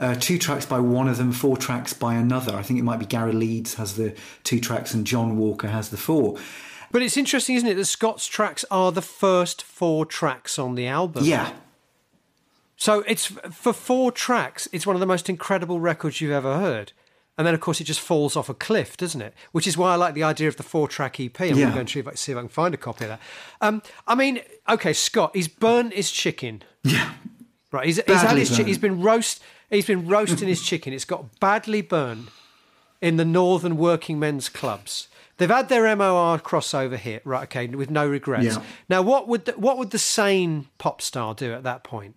Speaker 2: uh, two tracks by one of them, four tracks by another. I think it might be Gary Leeds has the two tracks and John Walker has the four.
Speaker 1: But it's interesting, isn't it, that Scott's tracks are the first four tracks on the album.
Speaker 2: Yeah.
Speaker 1: So it's for four tracks. It's one of the most incredible records you've ever heard. And then, of course, it just falls off a cliff, doesn't it? Which is why I like the idea of the four-track EP. I'm
Speaker 2: Yeah.
Speaker 1: going to go and see if, I, see if I can find a copy of that. Um, I mean, okay, Scott, he's burnt his chicken.
Speaker 2: Yeah.
Speaker 1: Right, he's, he's had his chi- he's been roast he's been roasting his chicken. It's got badly burned in the northern working men's clubs. They've had their MOR crossover hit, right? Okay, with no regrets.
Speaker 2: Yeah.
Speaker 1: Now, what would the, what would the sane pop star do at that point?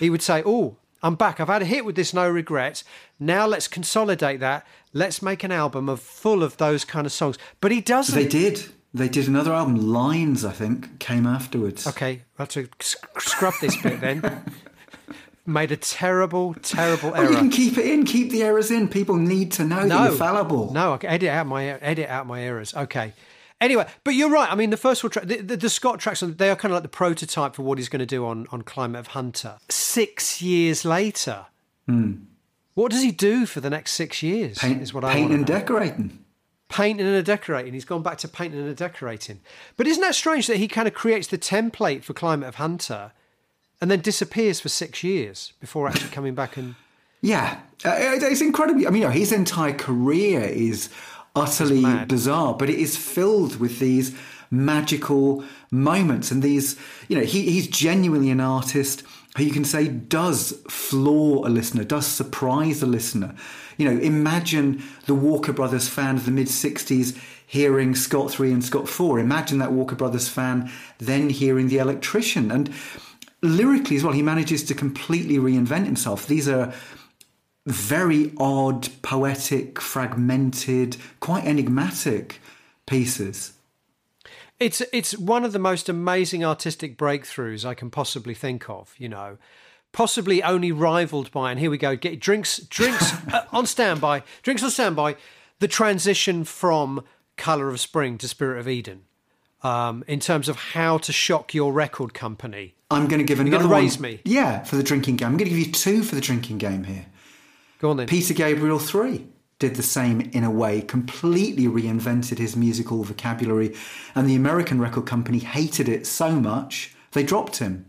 Speaker 1: He would say, "Oh, I'm back. I've had a hit with this no regrets. Now let's consolidate that. Let's make an album of full of those kind of songs." But he doesn't.
Speaker 2: They did. They did another album, Lines, I think, came afterwards.
Speaker 1: Okay, I have to sc- scrub this bit then. [laughs] Made a terrible, terrible
Speaker 2: Oh, you can keep it in, keep the errors in. People need to know that you're fallible.
Speaker 1: No, I can edit out my edit out my errors. Okay. Anyway, but you're right. I mean, the first four track, the, the, the Scott tracks, they are kind of like the prototype for what he's going to do on, on Climate of Hunter. Six years later, what does he do for the next six years?
Speaker 2: Paint,
Speaker 1: is what I
Speaker 2: painting and decorating.
Speaker 1: painting and decorating. He's gone back to painting and decorating. But isn't that strange that he kind of creates the template for Climate of Hunter and then disappears for six years before actually coming back and. [laughs]
Speaker 2: Yeah, uh, it's incredibly. I mean, you know, his entire career is utterly bizarre, but it is filled with these magical moments and these. You know, he, he's genuinely an artist who you can say does floor a listener, does surprise a listener. You know, imagine the Walker Brothers fan of the mid '60s hearing Scott Three and Scott Four. Imagine that Walker Brothers fan then hearing The Electrician and. Lyrically as well, he manages to completely reinvent himself. These are very odd, poetic, fragmented, quite enigmatic pieces.
Speaker 1: It's it's one of the most amazing artistic breakthroughs I can possibly think of. You know, possibly only rivaled by and here we go. Get drinks drinks [laughs] uh, on standby. Drinks on standby. The transition from Color of Spring to Spirit of Eden, um, in terms of how to shock your record company.
Speaker 2: I'm going to give another one.
Speaker 1: raise me?
Speaker 2: Yeah, for the drinking game. I'm going to give you two for the drinking game here.
Speaker 1: Go on then.
Speaker 2: Peter Gabriel 3 did the same in a way, completely reinvented his musical vocabulary, and the American record company hated it so much they dropped him.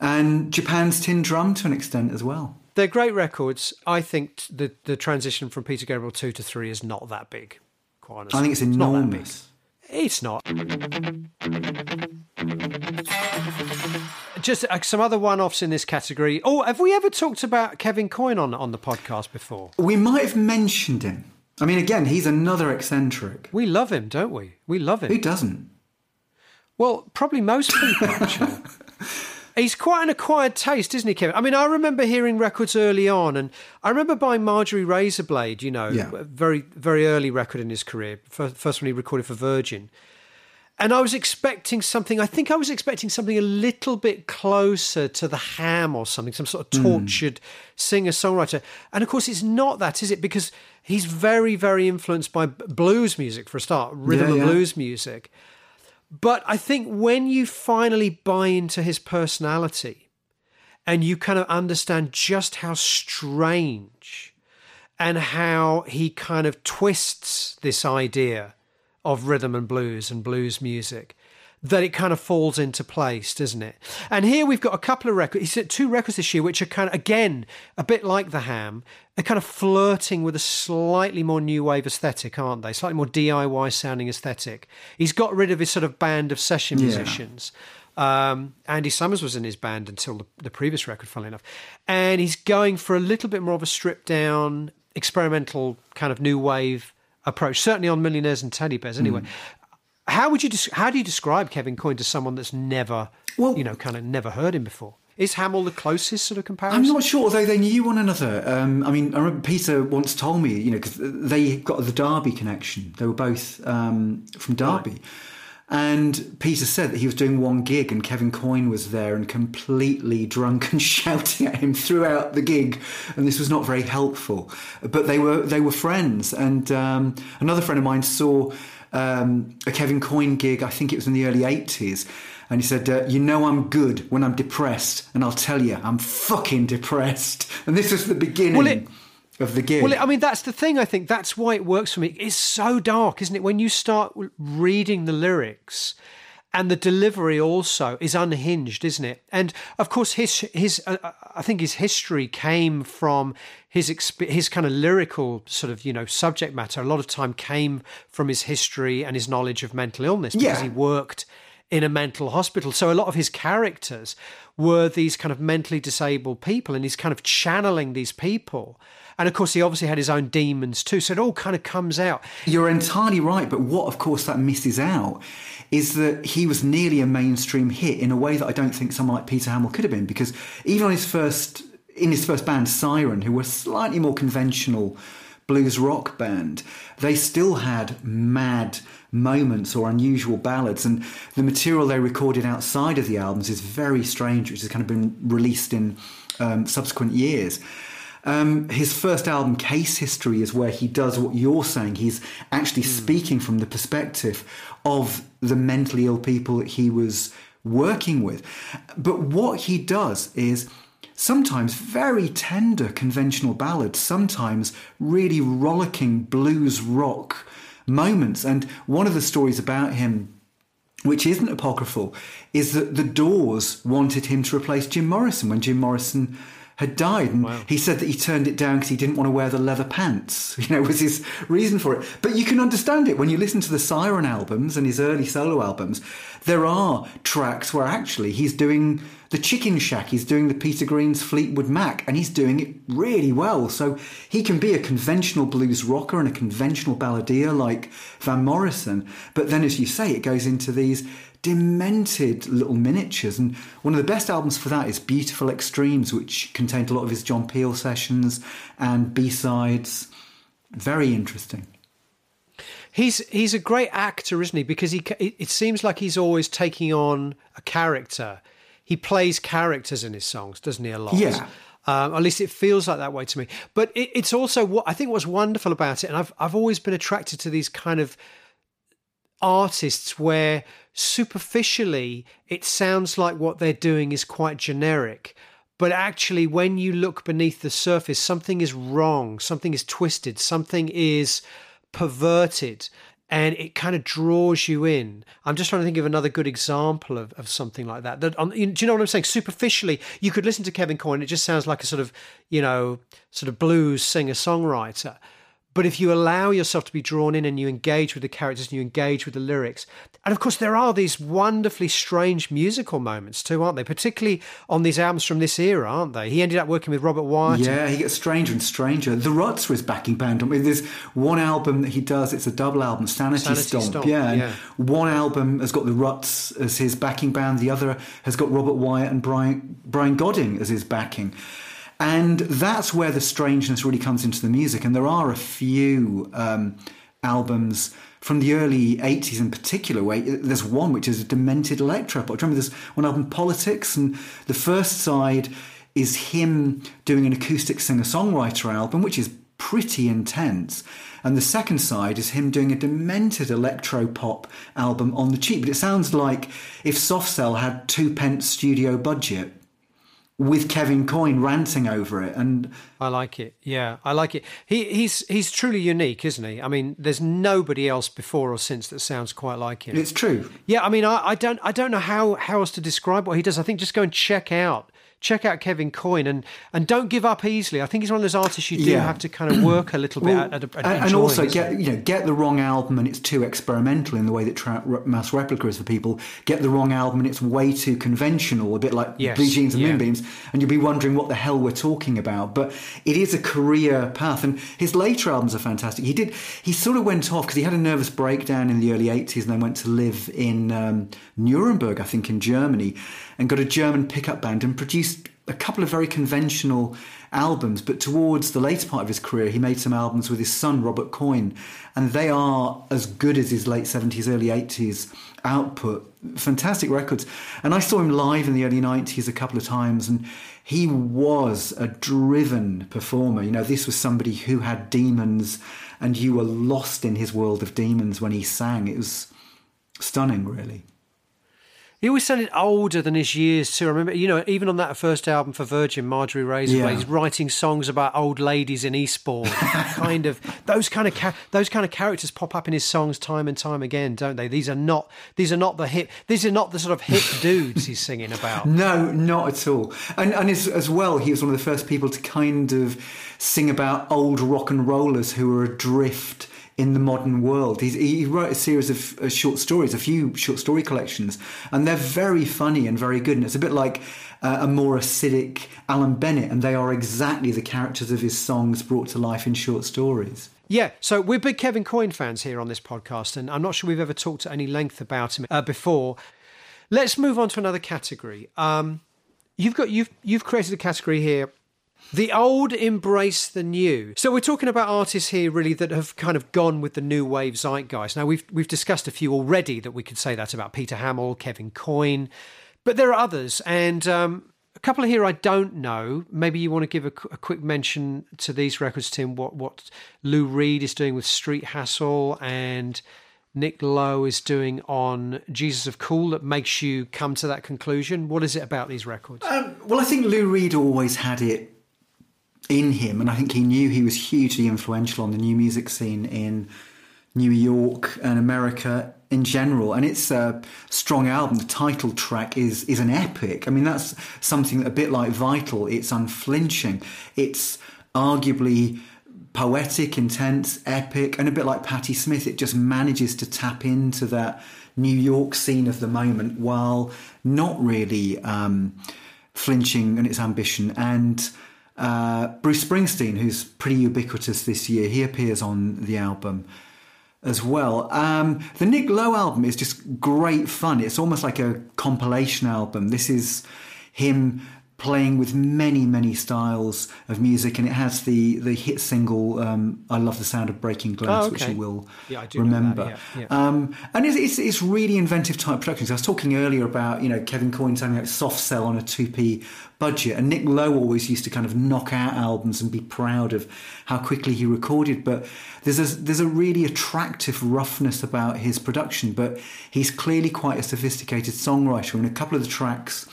Speaker 2: And Japan's Tin Drum to an extent as well.
Speaker 1: They're great records. I think the the transition from Peter Gabriel two to three is not that big. Quite honestly,
Speaker 2: I think it's
Speaker 1: big.
Speaker 2: enormous.
Speaker 1: It's not. Just uh, some other one-offs in this category. Oh, have we ever talked about Kevin Coyne on on the podcast before?
Speaker 2: We might have mentioned him. I mean, again, he's another eccentric.
Speaker 1: We love him, don't we? We love him.
Speaker 2: Who doesn't?
Speaker 1: Well, probably most people actually. [laughs] He's quite an acquired taste, isn't he, Kevin? I mean, I remember hearing records early on, and I remember buying Marjory Razorblade, you know,
Speaker 2: Yeah.
Speaker 1: a very, very early record in his career, fir- first one he recorded for Virgin. And I was expecting something, I think I was expecting something a little bit closer to the ham or something, some sort of hmm. tortured singer songwriter. And of course, it's not that, is it? Because he's very, very influenced by blues music for a start, rhythm
Speaker 2: Yeah,
Speaker 1: and
Speaker 2: yeah.
Speaker 1: blues music. But I think when you finally buy into his personality and you kind of understand just how strange and how he kind of twists this idea of rhythm and blues and blues music, that it kind of falls into place, doesn't it? And here we've got a couple of records. He said two records this year, which are kind of, again, a bit like the ham, they're kind of flirting with a slightly more new wave aesthetic, aren't they? Slightly more DIY sounding aesthetic. He's got rid of his sort of band of session
Speaker 2: Yeah.
Speaker 1: musicians. Um, Andy Summers was in his band until the, the previous record, funnily enough. And he's going for a little bit more of a stripped down, experimental kind of new wave approach, certainly on Millionaires and Teddy Bears, anyway. How would you des- how do you describe Kevin Coyne to someone that's never,
Speaker 2: Well-
Speaker 1: you know, kind of never heard him before? Is Hammill the closest sort of comparison?
Speaker 2: I'm not sure, although they knew one another. Um, I mean, I remember Peter once told me, you know, because they got the Derby connection. They were both um, from Derby. And Peter said that he was doing one gig and Kevin Coyne was there and completely drunk and [laughs] shouting at him throughout the gig. And this was not very helpful. But they were they were friends. And um, another friend of mine saw um, a Kevin Coyne gig, I think it was in the early 80s. And he said, uh, You know, I'm good when I'm depressed. And I'll tell you, I'm fucking depressed. [laughs] And this was the beginning
Speaker 1: Well, it-
Speaker 2: of the gig.
Speaker 1: Well, I mean, that's the thing. I think that's why it works for me. It's so dark, isn't it? When you start reading the lyrics, and the delivery also is unhinged, isn't it? And of course, his his uh, I think his history came from his exp- his kind of lyrical sort of you know subject matter. A lot of time came from his history and his knowledge of mental illness because
Speaker 2: Yeah.
Speaker 1: he worked in a mental hospital. So a lot of his characters were these kind of mentally disabled people, and he's kind of channeling these people. And of course, he obviously had his own demons too. So it all kind of comes out.
Speaker 2: You're entirely right, but what, of course, that misses out is that he was nearly a mainstream hit in a way that I don't think someone like Peter Hammill could have been. Because even on his first, in his first band, Siren, who were slightly more conventional blues rock band, they still had mad moments or unusual ballads, and the material they recorded outside of the albums is very strange, which has kind of been released in um, subsequent years. Um, his first album, Case History, is where he does what you're saying. He's actually mm. speaking from the perspective of the mentally ill people that he was working with. But what he does is sometimes very tender conventional ballads, sometimes really rollicking blues rock moments. And one of the stories about him, which isn't apocryphal, is that the Doors wanted him to replace Jim Morrison when Jim Morrison had died. And wow. he said that he turned it down because he didn't want to wear the leather pants, [laughs] you know, was his reason for it. But you can understand it when you listen to the Siren albums and his early solo albums. There are tracks where actually he's doing the Chicken Shack, he's doing the Peter Green's Fleetwood Mac, and he's doing it really well. So he can be a conventional blues rocker and a conventional balladeer like Van Morrison. But then, as you say, it goes into these demented little miniatures. And one of the best albums for that is Beautiful Extremes, which contained a lot of his John Peel sessions and B sides. Very interesting.
Speaker 1: He's he's a great actor, isn't he? Because he it seems like he's always taking on a character. He plays characters in his songs, doesn't he? A lot.
Speaker 2: Yeah.
Speaker 1: Um, at least it feels like that way to me. But it, it's also what I think what's wonderful about it, and I've I've always been attracted to these kind of artists where superficially it sounds like what they're doing is quite generic. But actually, when you look beneath the surface, something is wrong, something is twisted, something is perverted, and it kind of draws you in. I'm just trying to think of another good example of, of something like that. That um, do you know what I'm saying? Superficially, you could listen to Kevin Coyne; it just sounds like a sort of you know sort of blues singer songwriter. But if you allow yourself to be drawn in and you engage with the characters and you engage with the lyrics, and of course, there are these wonderfully strange musical moments too, aren't they? Particularly on these albums from this era, aren't they? He ended up working with Robert Wyatt.
Speaker 2: Yeah, he gets stranger and stranger. The Ruts were his backing band. I mean, there's one album that he does, it's a double album, Sanity, Sanity Stomp. Stomp. Yeah, yeah. One album has got the Ruts as his backing band, the other has got Robert Wyatt and Brian, Brian Godding as his backing. And that's where the strangeness really comes into the music. And there are a few um, albums from the early 80s in particular where there's one which is a demented electro pop. remember there's one album, Politics, and the first side is him doing an acoustic singer-songwriter album, which is pretty intense. And the second side is him doing a demented electro pop album on the cheap. But it sounds like if Soft Cell had two pence studio budget with Kevin Coyne ranting over it and
Speaker 1: I like it. Yeah, I like it. He he's he's truly unique, isn't he? I mean, there's nobody else before or since that sounds quite like him.
Speaker 2: It's true.
Speaker 1: Yeah, I mean, I, I don't I don't know how how else to describe what he does. I think just go and check out check out Kevin Coyne and and don't give up easily. I think he's one of those artists you do yeah. have to kind of work a little bit well, at, at,
Speaker 2: at and also get you know get the wrong album and it's too experimental in the way that tra- mass replica is for people. Get the wrong album and it's way too conventional, a bit like yes. Blue Jeans and yeah. Moonbeams, and you'll be wondering what the hell we're talking about. But it is a career path, and his later albums are fantastic. He did he sort of went off because he had a nervous breakdown in the early '80s and then went to live in um, Nuremberg, I think, in Germany, and got a German pickup band and produced a couple of very conventional albums, but towards the later part of his career, he made some albums with his son, Robert Coyne, and they are as good as his late 70s, early 80s output. Fantastic records. And I saw him live in the early 90s a couple of times, and he was a driven performer. You know, this was somebody who had demons, and you were lost in his world of demons when he sang. It was stunning, really.
Speaker 1: He always sounded older than his years too. I remember, you know, even on that first album for Virgin, Marjorie Razor, yeah. he's writing songs about old ladies in Eastbourne. [laughs] kind of those kind of ca- those kind of characters pop up in his songs time and time again, don't they? These are not these are not the hip these are not the sort of hip [laughs] dudes he's singing about.
Speaker 2: No, not at all. And and as, as well, he was one of the first people to kind of sing about old rock and rollers who were adrift in the modern world. He's, he wrote a series of uh, short stories, a few short story collections, and they're very funny and very good. And it's a bit like uh, a more acidic Alan Bennett, and they are exactly the characters of his songs brought to life in short stories.
Speaker 1: Yeah, so we're big Kevin Coyne fans here on this podcast, and I'm not sure we've ever talked at any length about him uh, before. Let's move on to another category. Um, you've got you've you've created a category here the old embrace the new. So we're talking about artists here really that have kind of gone with the new wave zeitgeist. Now we've we've discussed a few already that we could say that about Peter Hammill, Kevin Coyne, but there are others, and um, a couple of here I don't know. Maybe you want to give a, a, quick mention to these records, Tim. What what Lou Reed is doing with Street Hassle and Nick Lowe is doing on Jesus of Cool that makes you come to that conclusion? What is it about these records?
Speaker 2: Um, well, I think Lou Reed always had it in him, and I think he knew he was hugely influential on the new music scene in New York and America in general. And it's a strong album. The title track is is an epic. I mean, that's something a bit like Vital. It's unflinching. It's arguably poetic, intense, epic, and a bit like Patti Smith, it just manages to tap into that New York scene of the moment while not really um, flinching in its ambition. And uh, Bruce Springsteen, who's pretty ubiquitous this year, he appears on the album as well. Um, the Nick Lowe album is just great fun. It's almost like a compilation album. This is him playing with many, many styles of music, and it has the the hit single um, "I Love the Sound of Breaking Glass," oh, okay. which you will yeah, remember. That, yeah, yeah. Um, and it's, it's, it's really inventive type productions. I was talking earlier about you know Kevin Coyne something like Soft Cell on a two p budget, and Nick Lowe always used to kind of knock out albums and be proud of how quickly he recorded. But there's a, there's a really attractive roughness about his production, but he's clearly quite a sophisticated songwriter. And a couple of the tracks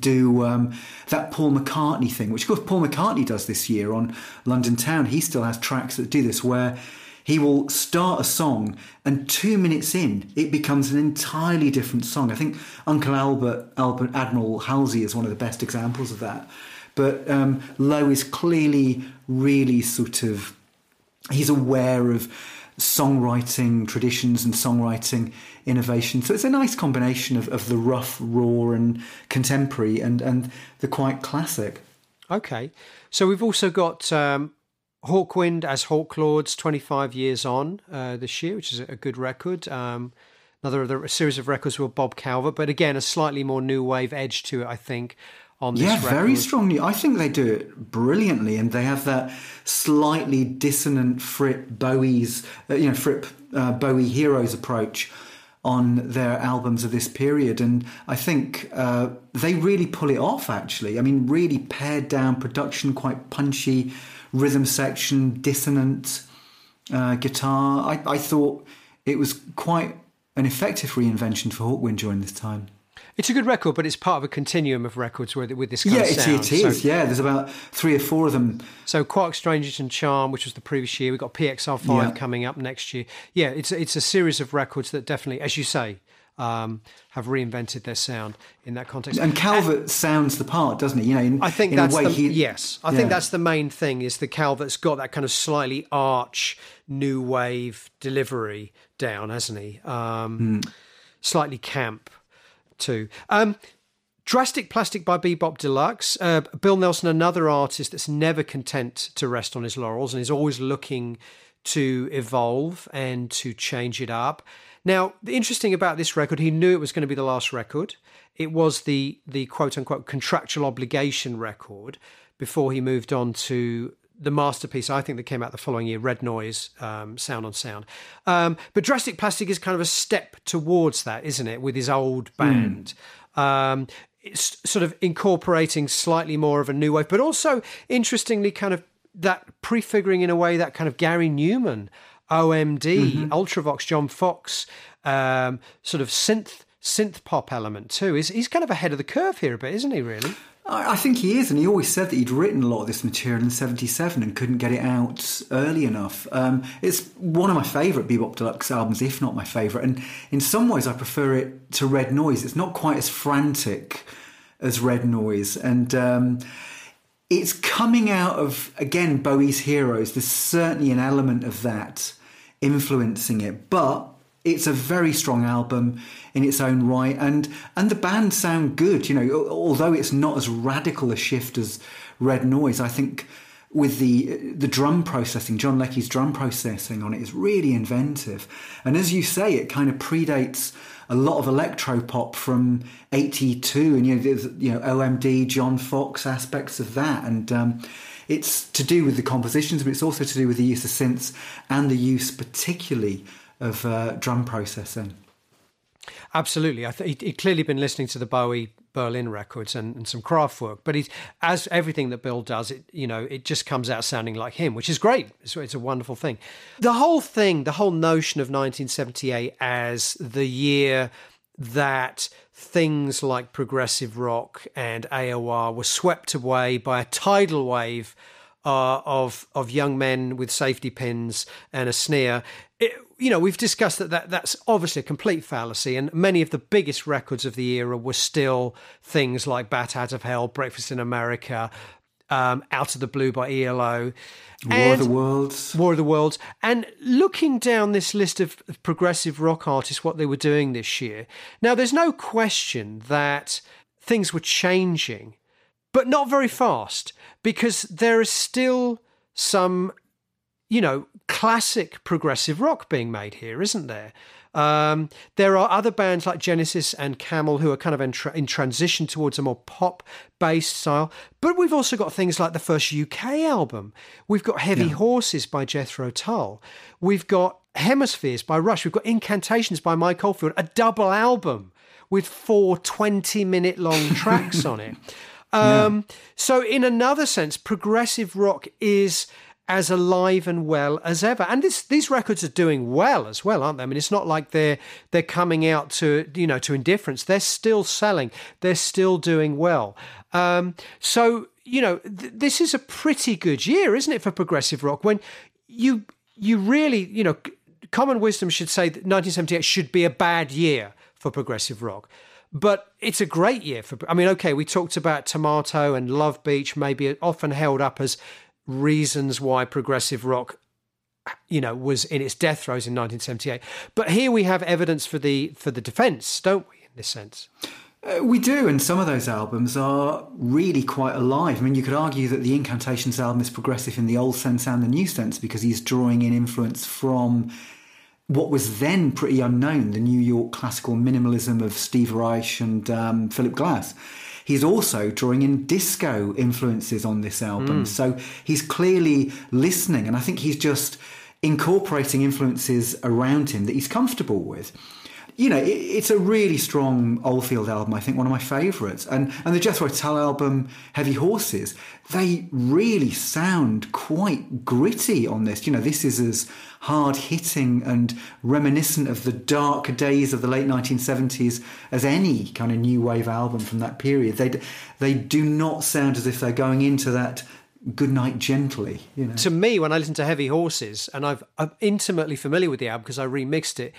Speaker 2: do um, that Paul McCartney thing, which of course Paul McCartney does this year on London Town. He still has tracks that do this where he will start a song and two minutes in it becomes an entirely different song. I think Uncle Albert, Albert Admiral Halsey is one of the best examples of that. But um, Lowe is clearly really sort of he's aware of songwriting traditions and songwriting innovation. So it's a nice combination of, of the rough, raw, and contemporary, and and the quite classic.
Speaker 1: Okay, so we've also got um, Hawkwind as Hawklords, twenty five years on uh, this year, which is a good record. Um, another a series of records with Bob Calvert, but again a slightly more new wave edge to it, I think on this
Speaker 2: yeah,
Speaker 1: record.
Speaker 2: very strongly. I think they do it brilliantly, and they have that slightly dissonant Fripp Bowie's, uh, you know, Fripp uh, Bowie Heroes approach on their albums of this period, and I think uh, they really pull it off. Actually, I mean, really pared down production, quite punchy, rhythm section, dissonant uh, guitar. I, I thought it was quite an effective reinvention for Hawkwind during this time.
Speaker 1: It's a good record, but it's part of a continuum of records with, with this kind
Speaker 2: yeah,
Speaker 1: of sound.
Speaker 2: it is. So, yeah, there's about three or four of them.
Speaker 1: So Quark, Strangers and Charm, which was the previous year. We've got PXR5 yeah. coming up next year. Yeah, it's, it's a series of records that definitely, as you say, um, have reinvented their sound in that context.
Speaker 2: And Calvert and, sounds the part, doesn't he? You know, in,
Speaker 1: I think
Speaker 2: in
Speaker 1: that's
Speaker 2: the,
Speaker 1: he, yes. I yeah. think that's the main thing is the Calvert's got that kind of slightly arch new wave delivery down, hasn't he? Um, mm. Slightly camp too. Um, Drastic Plastic by Be Bop Deluxe. Uh, Bill Nelson, another artist that's never content to rest on his laurels and is always looking to evolve and to change it up. Now, the interesting about this record, he knew it was going to be the last record. It was the the quote unquote contractual obligation record before he moved on to the masterpiece I think that came out the following year, Red Noise, um, Sound on Sound. Um, but Drastic Plastic is kind of a step towards that, isn't it? With his old hmm. band. Mm. Um, it's sort of incorporating slightly more of a new wave, but also interestingly, kind of that prefiguring in a way that kind of Gary Numan, OMD, mm-hmm. Ultravox, John Foxx, um, sort of synth synth pop element too. He's, he's kind of ahead of the curve here a bit, isn't he? Really?
Speaker 2: I think he is, and he always said that he'd written a lot of this material in '77 and couldn't get it out early enough. Um, it's one of my favourite Be Bop Deluxe albums, if not my favourite, and in some ways I prefer it to Red Noise. It's not quite as frantic as Red Noise, and um, it's coming out of again Bowie's Heroes. There's certainly an element of that influencing it, but it's a very strong album in its own right, and and the band sound good. You know, although it's not as radical a shift as Red Noise, I think with the the drum processing, John Leckie's drum processing on it is really inventive. And as you say, it kind of predates a lot of electro pop from '82, and you know, you know OMD, John Foxx aspects of that, and um, it's to do with the compositions, but it's also to do with the use of synths and the use, particularly of uh, drum processing.
Speaker 1: Absolutely, I think he'd clearly been listening to the Bowie Berlin Records and, and some Kraftwerk. But he's, as everything that Bill does, it you know it just comes out sounding like him, which is great. It's, it's a wonderful thing. The whole thing, the whole notion of 1978 as the year that things like progressive rock and AOR were swept away by a tidal wave uh, of of young men with safety pins and a sneer. It, you know, we've discussed that, that that's obviously a complete fallacy, and many of the biggest records of the era were still things like "Bat Out of Hell," "Breakfast in America," um, "Out of the Blue" by ELO.
Speaker 2: War and of the Worlds.
Speaker 1: War of the Worlds. And looking down this list of progressive rock artists, what they were doing this year. Now, there's no question that things were changing, but not very fast because there is still some, you know, classic progressive rock being made here, isn't there? Um, there are other bands like Genesis and Camel who are kind of in, tra- in transition towards a more pop based style. But we've also got things like the first UK album. We've got Heavy yeah. Horses by Jethro Tull. We've got Hemispheres by Rush. We've got Incantations by Mike Oldfield, a double album with four 20 minute long [laughs] tracks on it. Um, yeah. So, in another sense, progressive rock is as alive and well as ever. And this, these records are doing well as well, aren't they? I mean, it's not like they're they're coming out to you know to indifference. They're still selling. They're still doing well. Um, so you know, th- this is a pretty good year, isn't it, for progressive rock? When you you really you know, common wisdom should say that 1978 should be a bad year for progressive rock. But it's a great year for. I mean, okay, we talked about Tormato and Love Beach, maybe often held up as reasons why progressive rock you know was in its death throes in 1978 but here we have evidence for the for the defense don't we in this sense
Speaker 2: uh, we do, and some of those albums are really quite alive. I mean, you could argue that the Incantations album is progressive in the old sense and the new sense because he's drawing in influence from what was then pretty unknown the New York classical minimalism of Steve Reich and um, Philip Glass. He's also drawing in disco influences on this album. Mm. So he's clearly listening, and I think he's just incorporating influences around him that he's comfortable with you know, it, it's a really strong Oldfield album. I think one of my favourites, and and the Jethro Tull album, Heavy Horses, they really sound quite gritty on this. You know, this is as hard hitting and reminiscent of the dark days of the late 1970s as any kind of new wave album from that period. They they do not sound as if they're going into that good night gently you know
Speaker 1: to me when i listen to heavy horses and I've, i'm intimately familiar with the album because i remixed it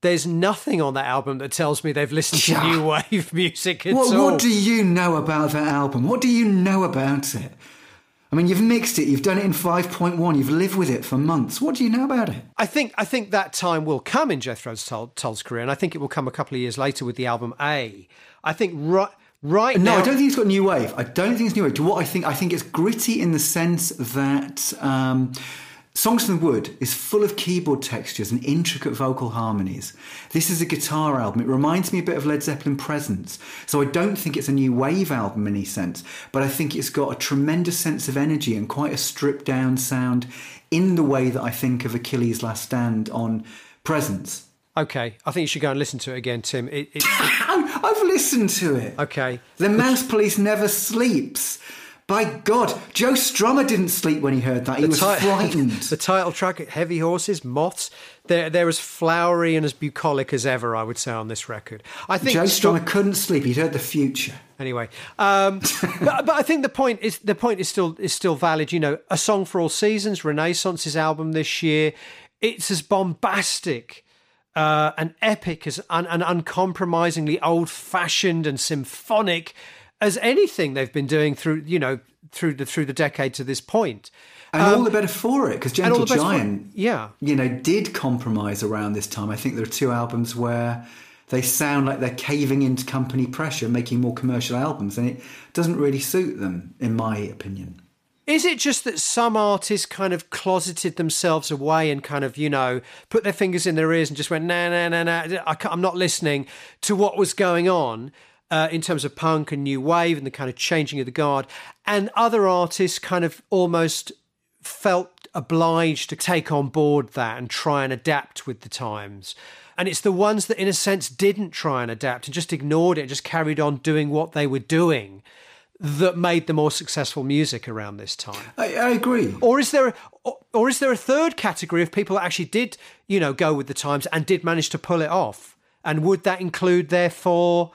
Speaker 1: there's nothing on that album that tells me they've listened to new wave music at
Speaker 2: what,
Speaker 1: all.
Speaker 2: What do you know about that album? What do you know about it? I mean, you've mixed it, you've done it in 5.1, you've lived with it for months. What do you know about it?
Speaker 1: I think I think that time will come in Jethro Tull's career, and I think it will come a couple of years later with the album A. I think right right
Speaker 2: no,
Speaker 1: now,
Speaker 2: I don't think it's got new wave. I don't think it's new wave. To what I think, I think it's gritty in the sense that. Um, Songs from the Wood is full of keyboard textures and intricate vocal harmonies. This is a guitar album. It reminds me a bit of Led Zeppelin Presence. So I don't think it's a new wave album in any sense, but I think it's got a tremendous sense of energy and quite a stripped down sound in the way that I think of Achilles' Last Stand on Presence.
Speaker 1: Okay, I think you should go and listen to it again, Tim. It, it, [coughs] it...
Speaker 2: I've listened to it.
Speaker 1: Okay.
Speaker 2: The Mouse Police never sleeps. By God, Joe Strummer didn't sleep when he heard that. He the was ti- [laughs] frightened.
Speaker 1: the title track, Heavy Horses, Moths, they're, they're as flowery and as bucolic as ever, I would say, on this record. I think
Speaker 2: Joe Strummer couldn't sleep. He'd heard the future.
Speaker 1: Anyway, um, [laughs] but, but I think the point is the point is still is still valid. You know, a song for all seasons, Renaissance's album this year. It's as bombastic uh, and epic as un- and uncompromisingly old fashioned and symphonic as anything they've been doing through you know through the through the decade to this point.
Speaker 2: And um, all the better for it because Gentle
Speaker 1: Giant, yeah,
Speaker 2: you know, did compromise around this time. I think there are two albums where they sound like they're caving into company pressure, making more commercial albums, and it doesn't really suit them, in my opinion.
Speaker 1: Is it just that some artists kind of closeted themselves away and kind of, you know, put their fingers in their ears and just went, nah, nah, nah, nah, I'm not listening to what was going on? Uh, in terms of punk and new wave and the kind of changing of the guard, and other artists kind of almost felt obliged to take on board that and try and adapt with the times. And it's the ones that, in a sense, didn't try and adapt and just ignored it, and just carried on doing what they were doing that made the more successful music around this time.
Speaker 2: I, I agree.
Speaker 1: Or is there, or, or is there a third category of people that actually did, you know, go with the times and did manage to pull it off? And would that include, therefore,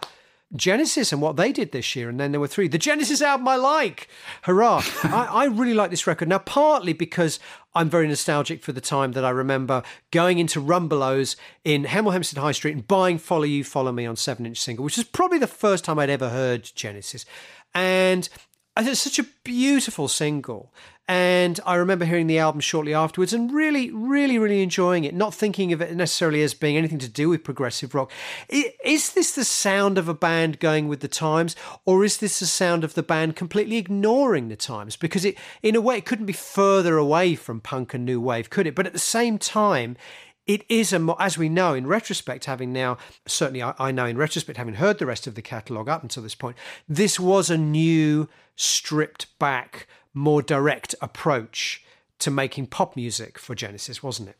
Speaker 1: Genesis and what they did this year. And then there were three. The Genesis album I like. Hurrah. [laughs] I, I, really like this record. Now, partly because I'm very nostalgic for the time that I remember going into Rumbelows in Hemel Hempstead High Street and buying Follow You, Follow Me on 7 inch single, which is probably the first time I'd ever heard Genesis. And it's such a beautiful single. And I remember hearing the album shortly afterwards and really, really, really enjoying it, not thinking of it necessarily as being anything to do with progressive rock. Is this the sound of a band going with the times, or is this the sound of the band completely ignoring the times? Because it, in a way, it couldn't be further away from punk and new wave, could it? But at the same time, it is a as we know in retrospect having now certainly I, I, know in retrospect having heard the rest of the catalogue up until this point this was a new stripped back more direct approach to making pop music for Genesis, wasn't it?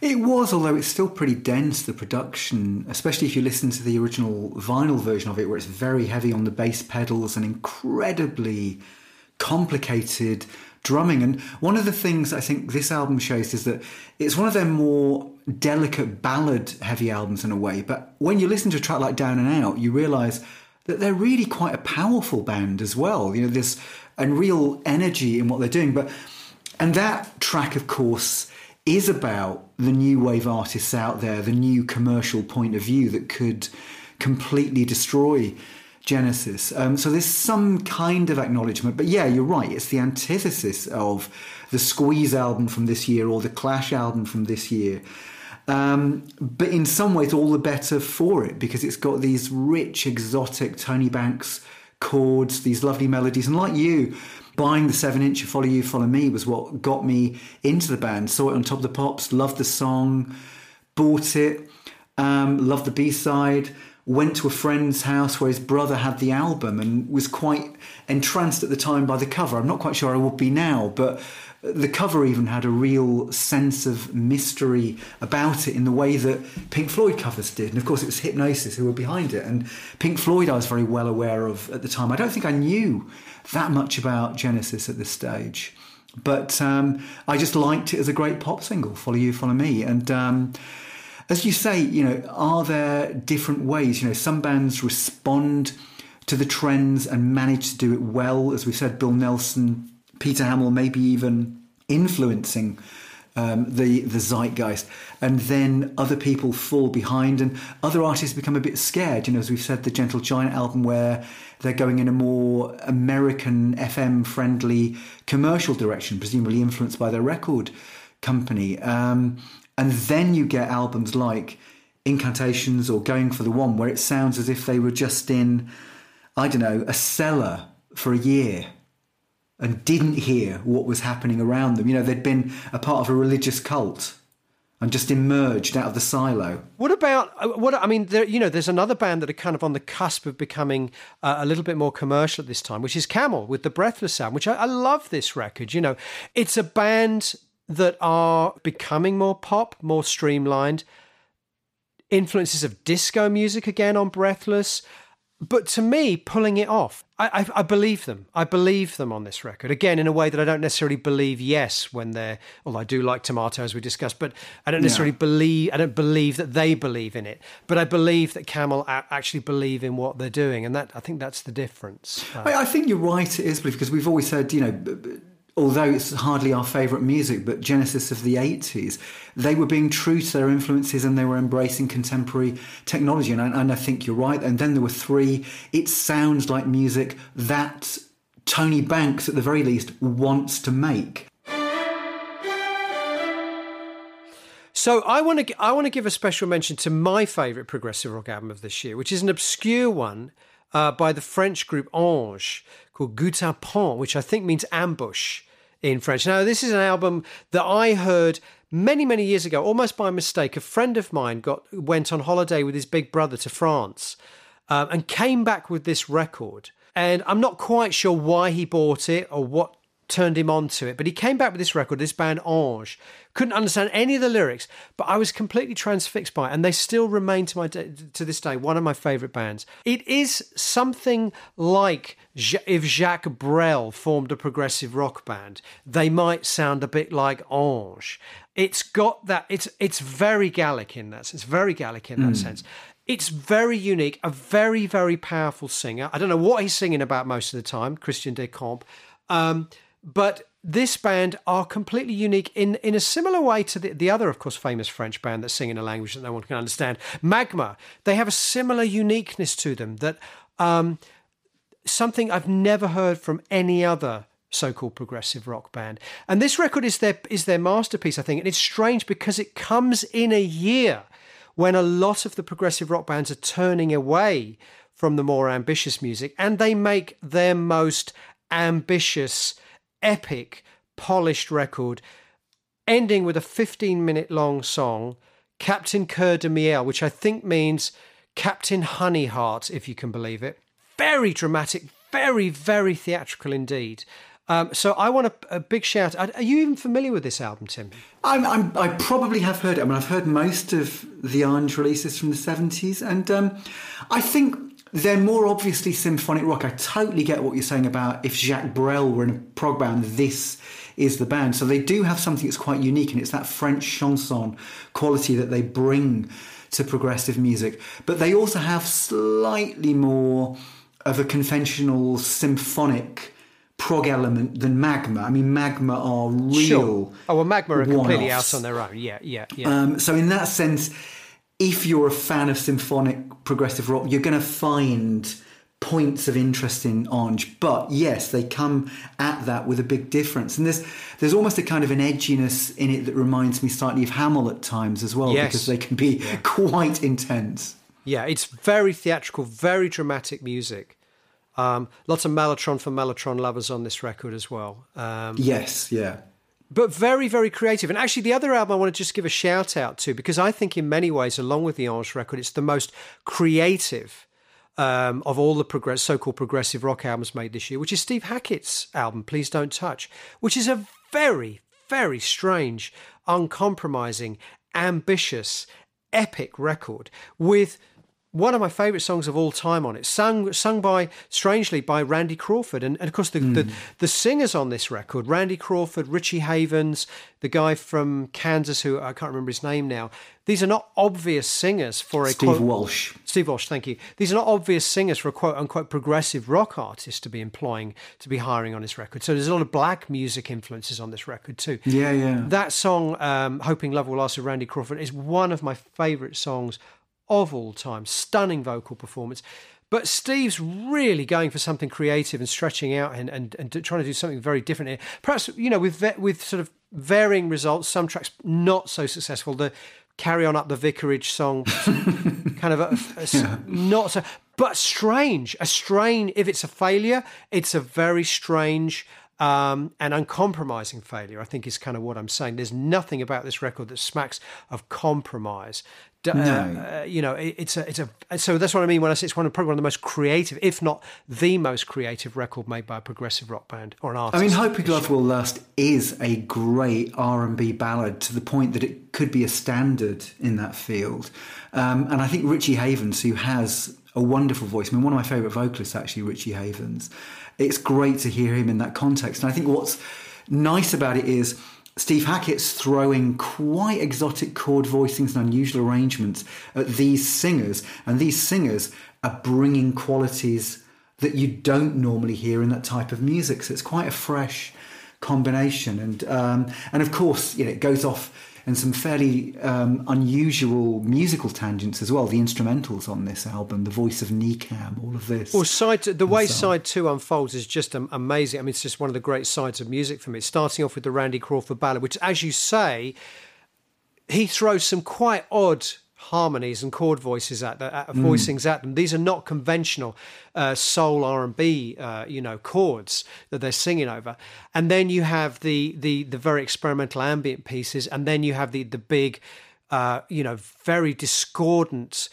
Speaker 2: It was, although it's still pretty dense, the production, especially if you listen to the original vinyl version of it, where it's very heavy on the bass pedals and incredibly complicated drumming. And one of the things I think this album shows is that it's one of their more delicate ballad heavy albums in a way. But when you listen to a track like Down and Out, you realise that they're really quite a powerful band as well. You know, there's and real energy in what they're doing. But and that track, of course, is about the new wave artists out there, the new commercial point of view that could completely destroy Genesis. Um, so there's some kind of acknowledgement, but yeah, you're right. It's the antithesis of the Squeeze album from this year or the Clash album from this year. Um, but in some ways, all the better for it because it's got these rich, exotic Tony Banks chords, these lovely melodies. And like you, buying the seven inch Follow You, Follow Me was what got me into the band. Saw it on Top of the Pops, loved the song, bought it, um, loved the B side. Went to a friend's house where his brother had the album and was quite entranced at the time by the cover. I'm not quite sure I would be now, but the cover even had a real sense of mystery about it in the way that Pink Floyd covers did. And of course, it was Hipgnosis who were behind it. And Pink Floyd, I was very well aware of at the time. I don't think I knew that much about Genesis at this stage. But um, I just liked it as a great pop single, Follow You, Follow Me. And um, as you say, you know, are there different ways? You know, some bands respond to the trends and manage to do it well. As we said, Bill Nelson Peter Hammill, maybe even influencing um, the the zeitgeist, and then other people fall behind, and other artists become a bit scared. You know, as we've said, the Gentle Giant album, where they're going in a more American FM friendly commercial direction, presumably influenced by their record company, um, and then you get albums like Incantations or Going for the One, where it sounds as if they were just in, I don't know, a cellar for a year and didn't hear what was happening around them. You know, they'd been a part of a religious cult and just emerged out of the silo.
Speaker 1: What about uh, what? I mean, there, you know, there's another band that are kind of on the cusp of becoming uh, a little bit more commercial at this time, which is Camel with the Breathless sound. Which I, I love this record. You know, it's a band that are becoming more pop, more streamlined. Influences of disco music again on Breathless. But to me, pulling it off, I, I, I, believe them. I believe them on this record. Again, in a way that I don't necessarily believe Yes when they're. Well, I do like Tormato as we discussed, but I don't necessarily yeah. believe. I don't believe that they believe in it. But I believe that Camel actually believe in what they're doing, and that I think that's the difference.
Speaker 2: Uh, I, I, think you're right. It is because we've always said, you know, although it's hardly our favourite music, but Genesis of the 80s, they were being true to their influences and they were embracing contemporary technology. And I, and I think you're right. And then there were three. It sounds like music that Tony Banks, at the very least, wants to make.
Speaker 1: So I want to I want to give a special mention to my favourite progressive rock album of this year, which is an obscure one uh, by the French group Ange called Guet-apens, which I think means ambush in French. Now, this is an album that I heard many, many years ago, almost by mistake. A friend of mine got went on holiday with his big brother to France um, and came back with this record. And I'm not quite sure why he bought it or what turned him on to it. But he came back with this record, this band Ange. Couldn't understand any of the lyrics, but I was completely transfixed by it, and they still remain to my to this day one of my favourite bands. It is something like if Jacques Brel formed a progressive rock band, they might sound a bit like Ange. It's got that. It's it's very Gallic in that sense. It's very Gallic in that mm. sense. It's very unique. A very very powerful singer. I don't know what he's singing about most of the time. Christian Descamps. Um, but this band are completely unique in, in a similar way to the, the other, of course, famous French band that's singing a language that no one can understand, Magma. They have a similar uniqueness to them that um, something I've never heard from any other so-called progressive rock band. And this record is their is their masterpiece, I think. And it's strange because it comes in a year when a lot of the progressive rock bands are turning away from the more ambitious music and they make their most ambitious epic, polished record, ending with a 15 minute long song, Captain Coeur de Miel, which I think means Captain Honeyheart, if you can believe it. Very dramatic, very, very theatrical indeed. Um, so I want a, a, big shout. Are you even familiar with this album, Tim?
Speaker 2: I'm, I'm, i probably have heard it. I mean, I've heard most of the Ange releases from the 70s, and um, I think they're more obviously symphonic rock. I totally get what you're saying about if Jacques Brel were in a prog band, this is the band. So they do have something that's quite unique, and it's that French chanson quality that they bring to progressive music. But they also have slightly more of a conventional symphonic prog element than Magma. I mean, Magma are real. Sure.
Speaker 1: Oh, well, Magma are completely out on their own. Yeah, yeah, yeah.
Speaker 2: Um, so in that sense if you're a fan of symphonic progressive rock, you're going to find points of interest in Ange. But yes, they come at that with a big difference. And there's there's almost a kind of an edginess in it that reminds me slightly of Hammill at times as well, yes. because they can be [laughs] quite intense.
Speaker 1: Yeah, it's very theatrical, very dramatic music. Um, lots of Mellotron for Mellotron lovers on this record as well. Um,
Speaker 2: yes, yeah
Speaker 1: but very, very creative. And actually, the other album I want to just give a shout out to because I think, in many ways, along with the Ange record, it's the most creative um, of all the progress, so-called progressive rock albums made this year, which is Steve Hackett's album, "Please Don't Touch," which is a very, very strange, uncompromising, ambitious, epic record with one of my favourite songs of all time on it, sung sung by strangely by Randy Crawford, and, and of course the, mm. the, hmm. the singers on this record, Randy Crawford, Richie Havens, the guy from Kansas who I can't remember his name now. These are not obvious singers for a
Speaker 2: Steve
Speaker 1: quote,
Speaker 2: Walsh.
Speaker 1: Steve Walsh, thank you. These are not obvious singers for a quote unquote progressive rock artist to be employing to be hiring on this record. So there's a lot of black music influences on this record too.
Speaker 2: Yeah, yeah.
Speaker 1: That song, um, "Hoping Love Will Last" of Randy Crawford, is one of my favourite songs of all time. Stunning vocal performance. But Steve's really going for something creative and stretching out and, and, and trying to do something very different here. Perhaps, you know, with, with sort of varying results, some tracks not so successful. The Carry On Up the Vicarage song, [laughs] kind of a, a, [laughs] yeah. not so, but strange. A strain, if it's a failure, it's a very strange um, and uncompromising failure, I think is kind of what I'm saying. There's nothing about this record that smacks of compromise. No. Uh, you know, it, it's a, it's a. So that's what I mean when I say it's one of probably one of the most creative, if not the most creative record made by a progressive rock band or an artist.
Speaker 2: I mean, "Hope "Hoping Love Will Last" is a great R and B ballad to the point that it could be a standard in that field. Um, and I think Richie Havens, who has a wonderful voice, I mean, one of my favourite vocalists actually, Richie Havens. It's great to hear him in that context. And I think what's nice about it is Steve Hackett's throwing quite exotic chord voicings and unusual arrangements at these singers, and these singers are bringing qualities that you don't normally hear in that type of music. So it's quite a fresh combination, and um, and of course, you know, it goes off and some fairly um, unusual musical tangents as well. The instrumentals on this album, the voice of Necam, all of this.
Speaker 1: Well, side the way so. side two unfolds is just amazing. I mean, it's just one of the great sides of music for me. Starting off with the Randy Crawford ballad, which, as you say, he throws some quite odd harmonies and chord voices at, the, at mm. voicings at them. These are not conventional uh, soul R and B, uh, you know, chords that they're singing over. And then you have the the the very experimental ambient pieces, and then you have the the big, uh, you know, very discordant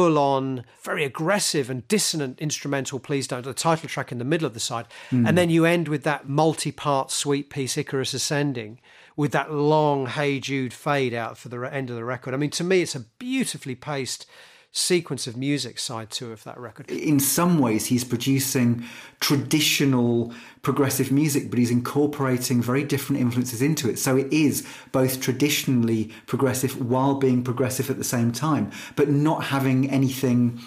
Speaker 1: full on, very aggressive and dissonant instrumental Please Don't, the title track in the middle of the side. Mm. And then you end with that multi part suite piece, Icarus Ascending, with that long Hey Jude fade out for the end of the record. I mean, to me, it's a beautifully paced sequence of music side two of that record.
Speaker 2: In some ways, he's producing traditional progressive music, but he's incorporating very different influences into it. So it is both traditionally progressive while being progressive at the same time, but not having anything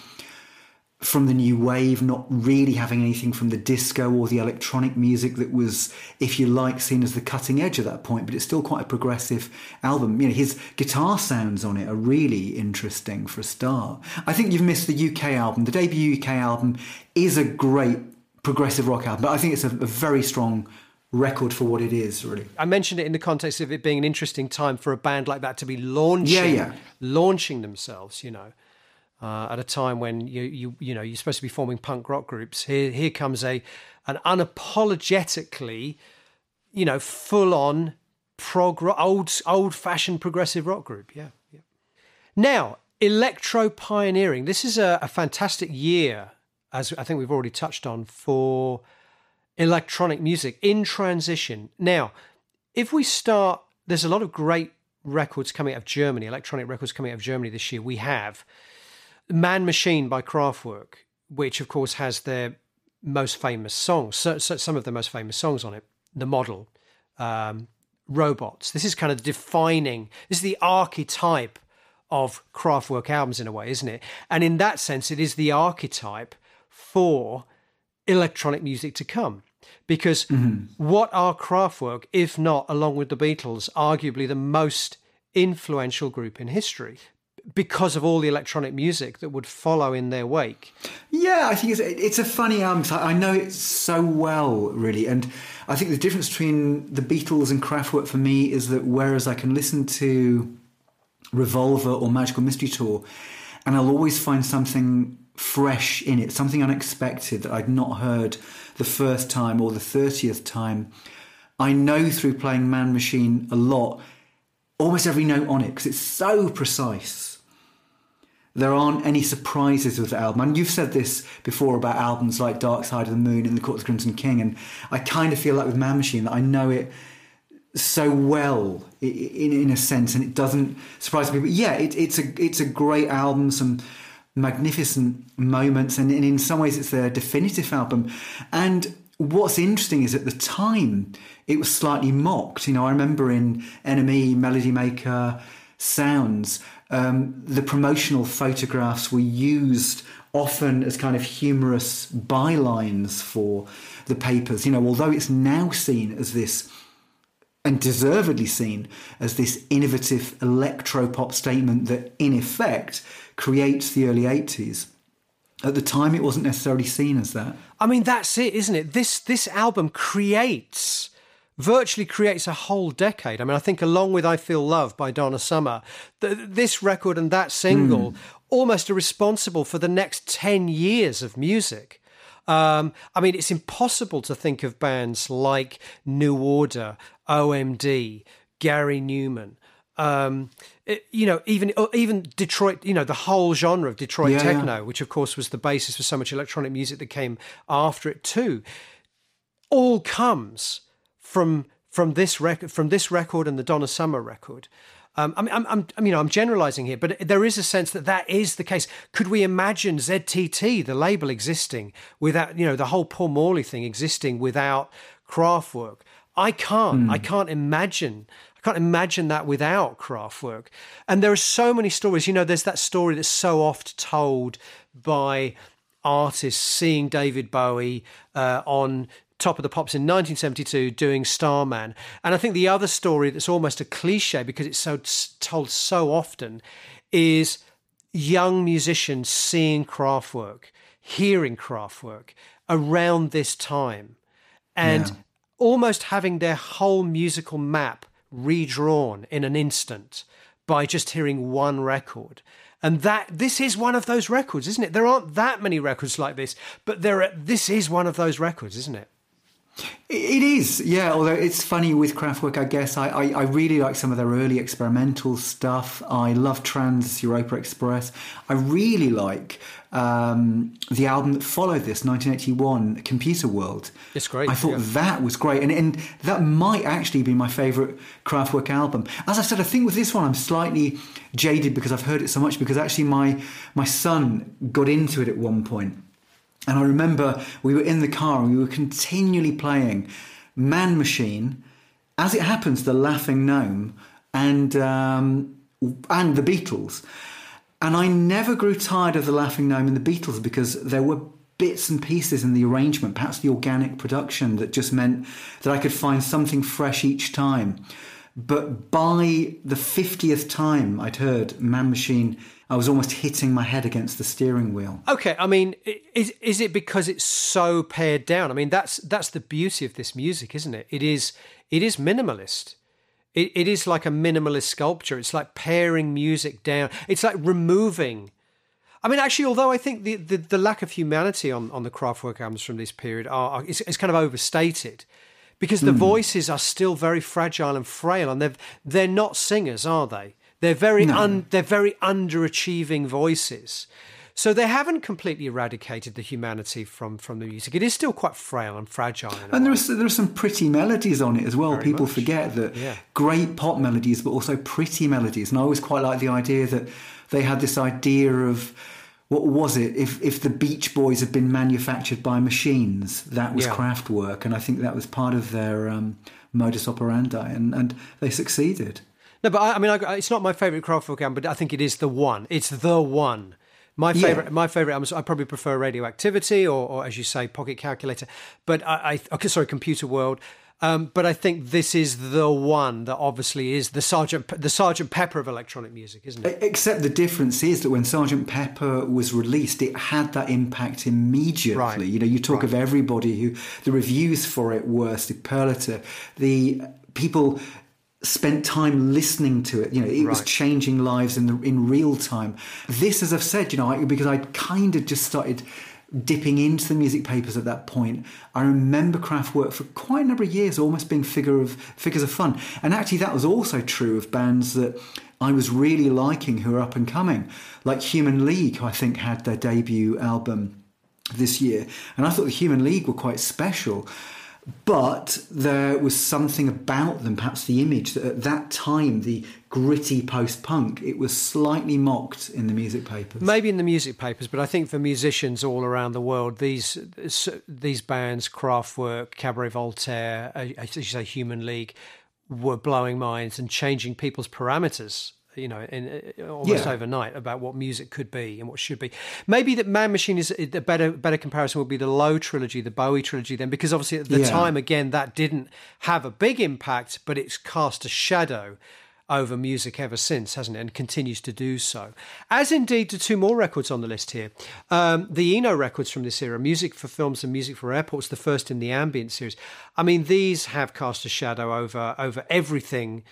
Speaker 2: from the new wave, not really having anything from the disco or the electronic music that was, if you like, seen as the cutting edge at that point. But it's still quite a progressive album. You know, his guitar sounds on it are really interesting for a start. I think you've missed the UK album. The debut UK album is a great progressive rock album, but I think it's a, a very strong record for what it is really
Speaker 1: i mentioned it in the context of it being an interesting time for a band like that to be launching yeah, yeah. launching themselves you know uh, at a time when you you you know you're supposed to be forming punk rock groups. Here here comes a an unapologetically, you know, full on prog rock, old old fashioned progressive rock group. Yeah, yeah. Now electro pioneering. This is a, a fantastic year, as I think we've already touched on for electronic music in transition. Now, if we start, there's a lot of great records coming out of Germany, electronic records coming out of Germany this year. We have Man Machine by Kraftwerk, which of course has their most famous songs, so, so some of the most famous songs on it. The Model, um, Robots. This is kind of defining, this is the archetype of Kraftwerk albums in a way, isn't it? And in that sense, it is the archetype for electronic music to come. Because mm-hmm. what are Kraftwerk, if not, along with the Beatles, arguably the most influential group in history? Because of all the electronic music that would follow in their wake.
Speaker 2: Yeah, I think it's it's a funny album. I know it so well, really, and I think the difference between the Beatles and Kraftwerk for me is that whereas I can listen to Revolver or Magical Mystery Tour, and I'll always find something fresh in it, something unexpected that I'd not heard the first time or the thirtieth time. I know through playing Man Machine a lot, almost every note on it because it's so precise there aren't any surprises with the album. And you've said this before about albums like Dark Side of the Moon and The Court of the Crimson King. And I kind of feel like with Man Machine that I know it so well in, in a sense, and it doesn't surprise me. But yeah, it, it's a it's a great album, some magnificent moments, and, and in some ways it's their definitive album. And what's interesting is at the time it was slightly mocked. You know, I remember in NME, Melody Maker, Sounds um, the promotional photographs were used often as kind of humorous bylines for the papers. You know, although it's now seen as this, and deservedly seen as this innovative electro pop statement that, in effect, creates the early 80s. At the time, it wasn't necessarily seen as that.
Speaker 1: I mean, that's it, isn't it? This this album creates virtually creates a whole decade. I mean, I think along with I Feel Love by Donna Summer, th- this record and that single mm. almost are responsible for the next 10 years of music. Um, I mean, it's impossible to think of bands like New Order, OMD, Gary Numan. Um, it, you know, even even Detroit, you know, the whole genre of Detroit yeah, techno, yeah. which of course was the basis for so much electronic music that came after it too, all comes from from this record from this record and the Donna Summer record. Um, I'm, I'm, I'm, you know, I'm generalizing here, but there is a sense that that is the case. Could we imagine ZTT, the label, existing without, you know, the whole Paul Morley thing existing without Kraftwerk? I can't. Mm. I can't imagine. I can't imagine that without Kraftwerk. And there are so many stories. You know, there's that story that's so oft told by artists seeing David Bowie uh, on Top of the Pops in 1972 doing Starman. And I think the other story that's almost a cliche because it's so told so often is young musicians seeing Kraftwerk, hearing Kraftwerk around this time and yeah. almost having their whole musical map redrawn in an instant by just hearing one record. And that this is one of those records, isn't it? There aren't that many records like this, but there are, this is one of those records, isn't it?
Speaker 2: It is, yeah. Although it's funny with Kraftwerk, I guess I, I, I, really like some of their early experimental stuff. I love Trans Europa Express. I really like um, the album that followed this, 1981, Computer World.
Speaker 1: It's great.
Speaker 2: I thought yeah. that was great, and and that might actually be my favourite Kraftwerk album. As I said, I think with this one I'm slightly jaded because I've heard it so much. Because actually, my my son got into it at one point and I remember we were in the car and we were continually playing Man Machine, as it happens, The Laughing Gnome, and um, and the Beatles. And I never grew tired of The Laughing Gnome and the Beatles because there were bits and pieces in the arrangement, perhaps the organic production, that just meant that I could find something fresh each time. But by the 50th time I'd heard Man Machine I was almost hitting my head against the steering wheel.
Speaker 1: Okay, I mean, is is it because it's so pared down? I mean, that's that's the beauty of this music, isn't it? It is it is minimalist. It, it is like a minimalist sculpture. It's like paring music down. It's like removing. I mean, actually, although I think the, the, the lack of humanity on, on the Kraftwerk albums from this period are, are is, is kind of overstated because the mm. voices are still very fragile and frail, and they're they're not singers, are they? They're very no. un, they're very underachieving voices. So they haven't completely eradicated the humanity from, from the music. It is still quite frail and fragile.
Speaker 2: And there are, there are some pretty melodies on it as well. Very People much. forget that yeah. great pop melodies, but also pretty melodies. And I always quite like the idea that they had this idea of what was it? If if the Beach Boys had been manufactured by machines, that was yeah. work, and I think that was part of their um, modus operandi, and, and they succeeded.
Speaker 1: No, but I, I mean, I, it's not my favorite Kraftwerk album, but I think it is the one. It's the one. My favorite, yeah. my favorite albums. I probably prefer Radioactivity or, or, as you say, Pocket Calculator. But I, I okay, sorry, Computer World. Um, but I think this is the one that obviously is the Sergeant the Sergeant Pepper of electronic music, isn't it?
Speaker 2: Except the difference is that when Sergeant Pepper was released, it had that impact immediately. Right. You know, you talk right. of everybody who the reviews for it were superlative. The people spent time listening to it. You know, it right. was changing lives in the in real time. This, as I've said, you know, I, because I kind of just started dipping into the music papers at that point. I remember Kraftwerk for quite a number of years, almost being figure of figures of fun. And actually, that was also true of bands that I was really liking who are up and coming, like Human League, who I think had their debut album this year, and I thought the Human League were quite special. But there was something about them, perhaps the image, that at that time, the gritty post punk, it was slightly mocked in the music papers.
Speaker 1: Maybe in the music papers, but I think for musicians all around the world, these these bands, Kraftwerk, Cabaret Voltaire, as you say, Human League, were blowing minds and changing people's parameters you know, in uh, almost yeah. overnight about what music could be and what should be. Maybe that Man Machine is a better better comparison would be the Low trilogy, the Bowie trilogy, then, because obviously at the yeah. time again that didn't have a big impact, but it's cast a shadow over music ever since, hasn't it? And continues to do so. As indeed the two more records on the list here. Um, the Eno records from this era, Music for Films and Music for Airports, the first in the ambient series. I mean, these have cast a shadow over over everything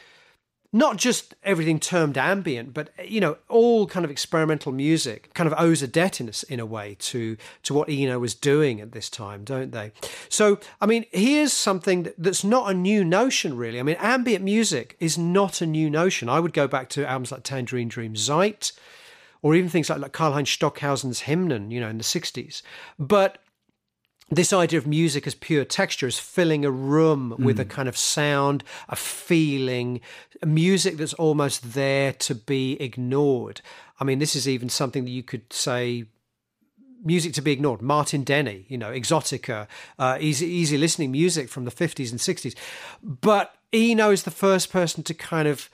Speaker 1: not just everything termed ambient, but you know, all kind of experimental music kind of owes a debt in a, in a way to to what Eno was doing at this time, don't they? So, I mean, here's something that's not a new notion, really. I mean, ambient music is not a new notion. I would go back to albums like Tangerine Dream, Zeit, or even things like, like Karlheinz Stockhausen's Hymnen, you know, in the 60s. But this idea of music as pure texture, as filling a room mm. with a hmm. kind of sound, a feeling, a music that's almost there to be ignored. I mean, this is even something that you could say music to be ignored. Martin Denny, you know, Exotica, uh, easy, easy listening music from the 50s and 60s. But Eno is the first person to kind of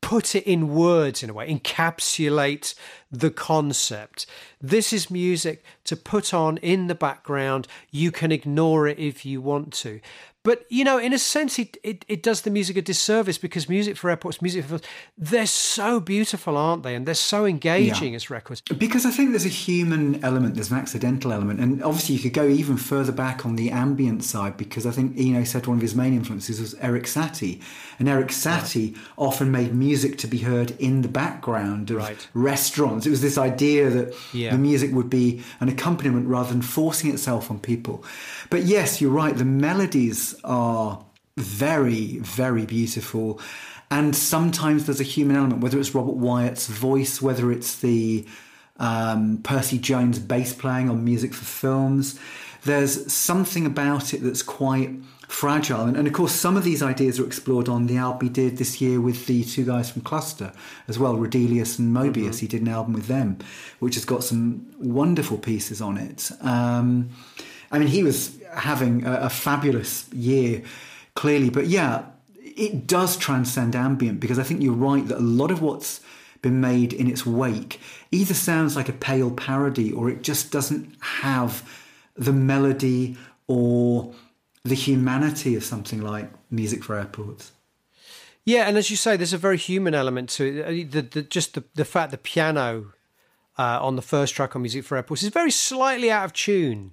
Speaker 1: put it in words in a way, encapsulate the concept. This is music to put on in the background. You can ignore it if you want to. But you know, in a sense, it, it, it does the music a disservice because music for airports, music for they're so beautiful, aren't they? And they're so engaging yeah. as records.
Speaker 2: Because I think there's a human element, there's an accidental element, and obviously you could go even further back on the ambient side because I think Eno said one of his main influences was Erik Satie, and Erik Satie yeah. often made music to be heard in the background of right. restaurants. It was this idea that yeah. the music would be an accompaniment rather than forcing itself on people. But yes, you're right. The melodies are very, very beautiful. And sometimes there's a human element, whether it's Robert Wyatt's voice, whether it's the um, Percy Jones bass playing on music for films. There's something about it that's quite fragile. And, and, of course, some of these ideas are explored on the album he did this year with the two guys from Cluster as well, Roedelius and Moebius. Mm-hmm. He did an album with them, which has got some wonderful pieces on it. Um, I mean, he was having a, a fabulous year, clearly. But yeah, it does transcend ambient because I think you're right that a lot of what's been made in its wake either sounds like a pale parody or it just doesn't have the melody or the humanity of something like music for airports.
Speaker 1: Yeah, and as you say, there's a very human element to it. Uh, the, the, just the, the fact the piano uh, on the first track on Music for Airports is very slightly out of tune.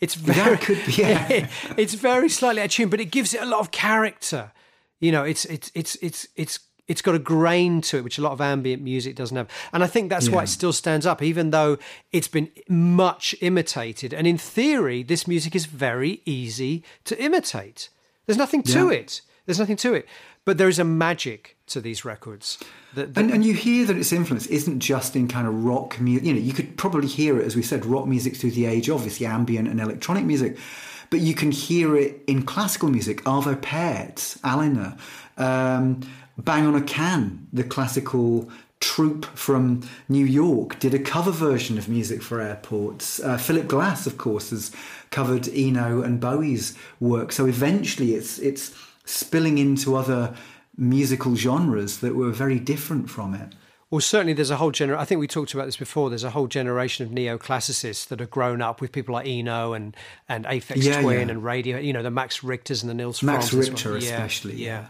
Speaker 1: It's very, [laughs]
Speaker 2: could be, yeah. [laughs]
Speaker 1: it's very slightly out of tune, but it gives it a lot of character. You know, it's it's it's it's it's it's got a grain to it, which a lot of ambient music doesn't have. And I think that's yeah. why it still stands up, even though it's been much imitated. And in theory, this music is very easy to imitate. There's nothing to yeah. it. There's nothing to it. But there is a magic to these records.
Speaker 2: That, that and, and, you hear that its influence isn't just in kind of rock music. You know, you could probably hear it, as we said, rock music through the age, obviously ambient and electronic music. But you can hear it in classical music. Arvo Pärt, Alina, um, Bang on a Can, the classical troupe from New York, did a cover version of music for airports. Uh, Philip Glass, of course, has covered Eno and Bowie's work. So eventually, it's it's spilling into other musical genres that were very different from it.
Speaker 1: Well, certainly there's a whole generation. I think we talked about this before. There's a whole generation of neoclassicists that have grown up with people like Eno and and Aphex yeah, Twin yeah. and Radio. You know, the Max Richters and the Nils
Speaker 2: Max Richter, well. especially.
Speaker 1: Yeah.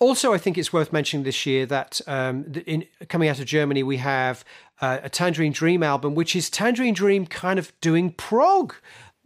Speaker 1: Also, I think it's worth mentioning this year that um, in, coming out of Germany, we have uh, a Tangerine Dream album, which is Tangerine Dream kind of doing prog.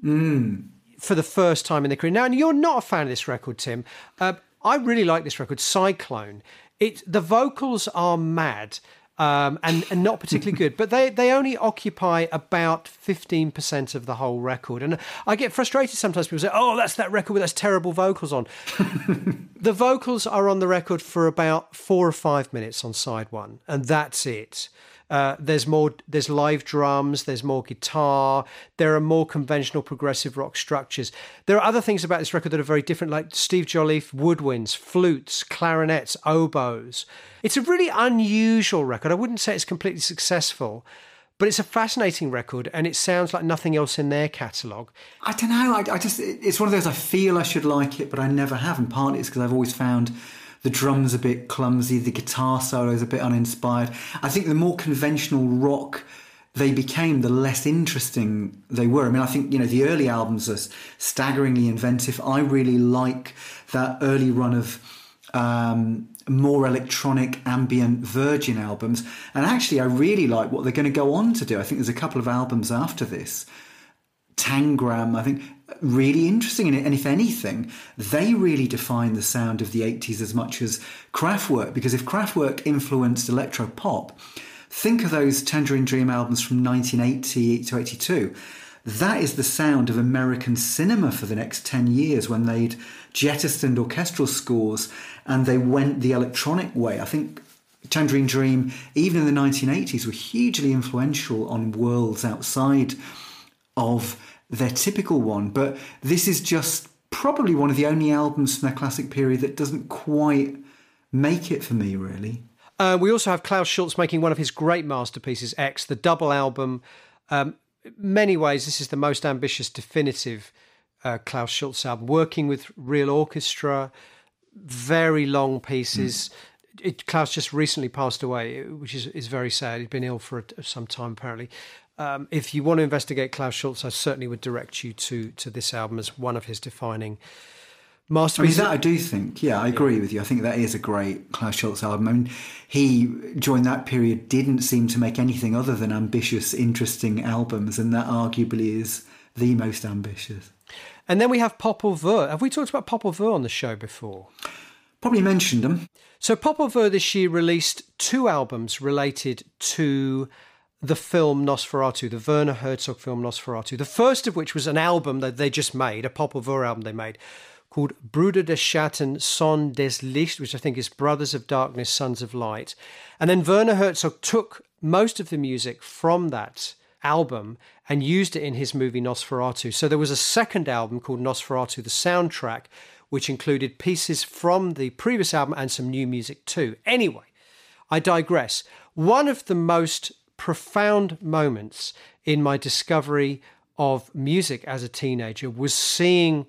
Speaker 2: Mm.
Speaker 1: For the first time in their career. Now, and you're not a fan of this record, Tim. Uh, I really like this record, Cyclone. It the vocals are mad. Um, and, and not particularly good. But they, they only occupy about 15% of the whole record. And I get frustrated sometimes. People say, oh, that's that record with those terrible vocals on. [laughs] the vocals are on the record for about four or five minutes on side one, and that's it. Uh, there's more. There's live drums. There's more guitar. There are more conventional progressive rock structures. There are other things about this record that are very different, like Steve Jolliffe woodwinds, flutes, clarinets, oboes. It's a really unusual record. I wouldn't say it's completely successful, but it's a fascinating record and it sounds like nothing else in their catalogue.
Speaker 2: I don't know. I, I, just, it's one of those I feel I should like it, but I never have. And partly it's because I've always found the drums a bit clumsy, the guitar solos a bit uninspired. I think the more conventional rock they became, the less interesting they were. I mean, I think, you know, the early albums are staggeringly inventive. I really like that early run of um, more electronic ambient Virgin albums. And actually, I really like what they're going to go on to do. I think there's a couple of albums after this. Tangram, I think, really interesting in it. And if anything, they really define the sound of the 80s as much as Kraftwerk, because if Kraftwerk influenced electro pop, think of those Tangerine Dream albums from 1980 to 82. That is the sound of American cinema for the next 10 years when they'd jettisoned orchestral scores and they went the electronic way. I think Tangerine Dream, even in the 1980s, were hugely influential on worlds outside of their typical one. But this is just probably one of the only albums from their classic period that doesn't quite make it for me, really.
Speaker 1: Uh, we also have Klaus Schulze making one of his great masterpieces, X, the double album. Um, many ways, this is the most ambitious, definitive uh, Klaus Schulze album, working with real orchestra, very long pieces. Mm. It, Klaus just recently passed away, which is, is very sad. He'd been ill for some time, apparently. Um, if you want to investigate Klaus Schulze, I certainly would direct you to to this album as one of his defining masterpieces.
Speaker 2: I mean, that I do think. Yeah, I agree with you. I think that is a great Klaus Schulze album. I mean, he during that period didn't seem to make anything other than ambitious, interesting albums, and that arguably is the most ambitious.
Speaker 1: and then we have Popol Vuh. Have we talked about Popol Vuh on the show before?
Speaker 2: Probably mentioned them.
Speaker 1: So Popol Vuh this year released two albums related to the film Nosferatu, the Werner Herzog film Nosferatu. The first of which was an album that they just made, a Popol Vuh album they made, called Bruder des Schatten, Son des Licht, which I think is Brothers of Darkness, Sons of Light. And then Werner Herzog took most of the music from that album and used it in his movie Nosferatu. So there was a second album called Nosferatu, the soundtrack, which included pieces from the previous album and some new music too. Anyway, I digress. One of the most profound moments in my discovery of music as a teenager was seeing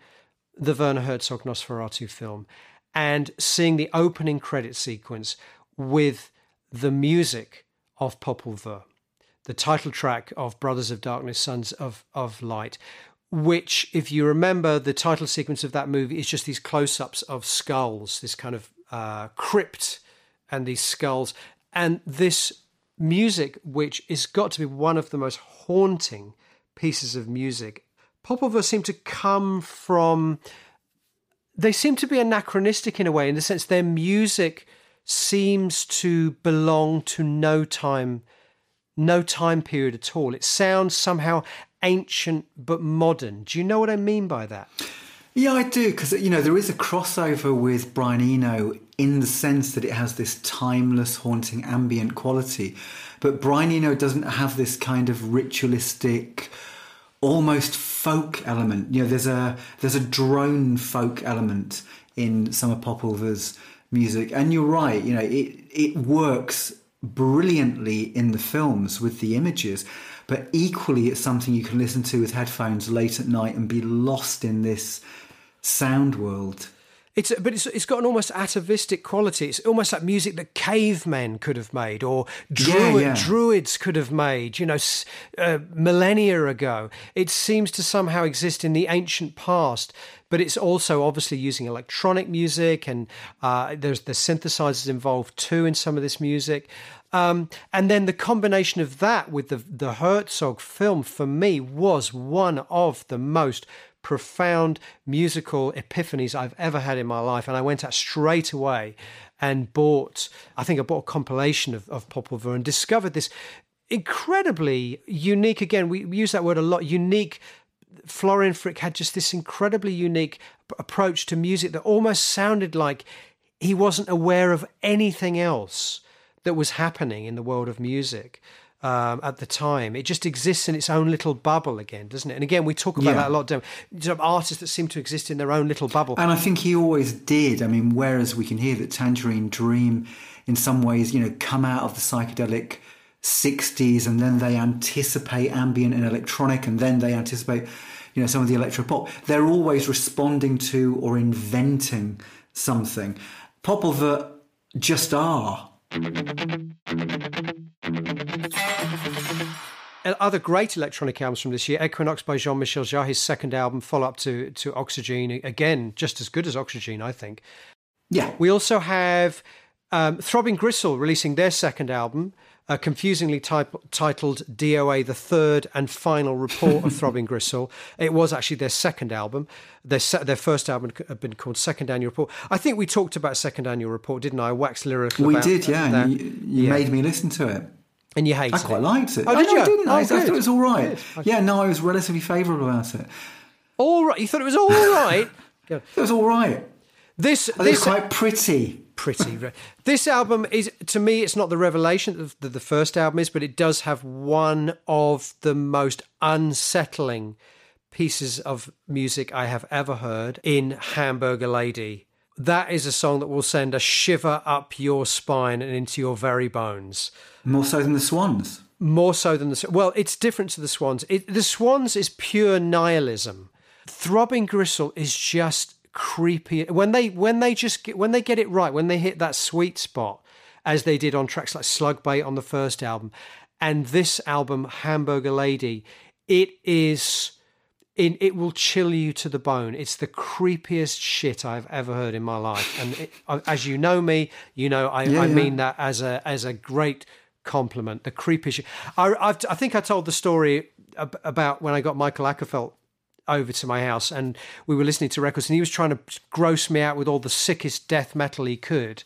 Speaker 1: the Werner Herzog Nosferatu film and seeing the opening credit sequence with the music of Popol Vuh, the title track of Brothers of Darkness, Sons of, of Light, which, if you remember, the title sequence of that movie is just these close ups of skulls, this kind of uh, crypt and these skulls. And this music, which is got to be one of the most haunting pieces of music, Popol Vuh seem to come from. They seem to be anachronistic in a way, in the sense their music seems to belong to no time, no time period at all. It sounds somehow ancient but modern. Do you know what I mean by that?
Speaker 2: Yeah, I do, because you know there is a crossover with Brian Eno in the sense that it has this timeless, haunting, ambient quality, but Brian Eno doesn't have this kind of ritualistic, almost folk element. You know, there's a there's a drone folk element in Popol Vuh's music, and you're right. You know, it it works brilliantly in the films with the images, but equally it's something you can listen to with headphones late at night and be lost in this sound world.
Speaker 1: It's but it's it's got an almost atavistic quality. It's almost like music that cavemen could have made, or druid,
Speaker 2: yeah.
Speaker 1: druids could have made. You know, uh, millennia ago. It seems to somehow exist in the ancient past, but it's also obviously using electronic music, and uh, there's the synthesizers involved too in some of this music. Um, and then the combination of that with the the Herzog film for me was one of the most profound musical epiphanies I've ever had in my life. And I went out straight away and bought, I think I bought a compilation of, of Popol Vuh and discovered this incredibly unique, again, we use that word a lot, unique. Florian Fricke had just this incredibly unique approach to music that almost sounded like he wasn't aware of anything else that was happening in the world of music um, at the time. It just exists in its own little bubble again, doesn't it? And again, we talk about
Speaker 2: Yeah.
Speaker 1: that a lot. Don't? Artists that seem to exist in their own little bubble.
Speaker 2: And I think he always did. I mean, whereas we can hear that Tangerine Dream, in some ways, you know, come out of the psychedelic 60s and then they anticipate ambient and electronic and then they anticipate, you know, some of the electro pop. They're always responding to or inventing something. Popol Vuh just are.
Speaker 1: And other great electronic albums from this year Equinox by Jean Michel Jarre, his second album, follow up to, to Oxygen. Again, just as good as Oxygen, I think.
Speaker 2: Yeah.
Speaker 1: We also have um, Throbbing Gristle releasing their second album, uh, confusingly type, titled DOA, the third and final report of [laughs] Throbbing Gristle. It was actually their second album. Their, se- their first album had been called Second Annual Report. I think we talked about Second Annual Report, didn't I? I waxed lyrical
Speaker 2: We did, yeah. You you
Speaker 1: Yeah.
Speaker 2: made me listen to it.
Speaker 1: And you hated
Speaker 2: I quite
Speaker 1: it.
Speaker 2: liked it.
Speaker 1: Oh, did
Speaker 2: I, know
Speaker 1: you?
Speaker 2: I didn't.
Speaker 1: Oh,
Speaker 2: I, I thought it was all right.
Speaker 1: Good.
Speaker 2: Yeah, no, I was relatively favourable about it.
Speaker 1: All right. You thought it was all right? [laughs]
Speaker 2: It was all right.
Speaker 1: This,
Speaker 2: I
Speaker 1: this
Speaker 2: quite pretty.
Speaker 1: Pretty. re- This album is, to me, it's not the revelation that the, the first album is, but it does have one of the most unsettling pieces of music I have ever heard in Hamburger Lady. That is a song that will send a shiver up your spine and into your very bones.
Speaker 2: More so than the Swans.
Speaker 1: More so than the well, it's different to the Swans. It, the Swans is pure nihilism. Throbbing Gristle is just creepy. When they when they just get, when they get it right, when they hit that sweet spot, as they did on tracks like Slug Bait on the first album, and this album Hamburger Lady, it is in it will chill you to the bone. It's the creepiest shit I've ever heard in my life. And it, as you know me, you know I,
Speaker 2: Yeah,
Speaker 1: I
Speaker 2: yeah.
Speaker 1: mean that as a as a great compliment. The creepiest. Shit. I I've, I think I told the story about when I got Mikael Åkerfeldt over to my house and we were listening to records and he was trying to gross me out with all the sickest death metal he could.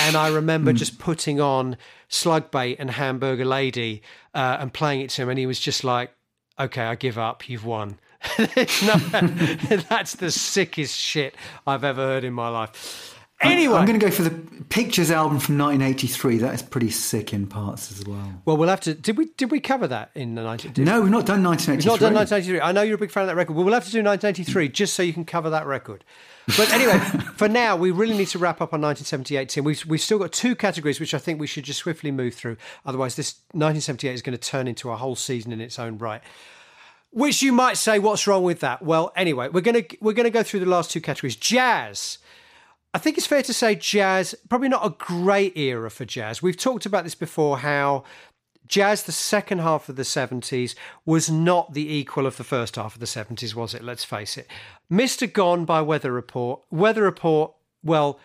Speaker 1: And I remember just putting on Slugbait and Hamburger Lady uh, and playing it to him, and he was just like, "Okay, I give up. You've won." [laughs] no, [laughs] that's the sickest shit I've ever heard in my life. Anyway,
Speaker 2: I'm going to go for the Pictures album from 1983. That is pretty sick in parts as well.
Speaker 1: well, we'll have to. Did we did we cover that in the 19?
Speaker 2: No, we've not done 1983.
Speaker 1: We've not done 1983. I know you're a big fan of that record. Well, have to do 1983 just so you can cover that record. But anyway, [laughs] for now, we really need to wrap up on 1978. Tim, we've we've still got two categories which I think we should just swiftly move through. Otherwise, this 1978 is going to turn into a whole season in its own right. Which you might say, what's wrong with that? Well, anyway, we're gonna we're gonna go through the last two categories. Jazz. I think it's fair to say jazz, probably not a great era for jazz. We've talked about this before how jazz, the second half of the 70s, was not the equal of the first half of the 70s, was it? Let's face it. Mr. Gone by Weather Report. Weather Report, well,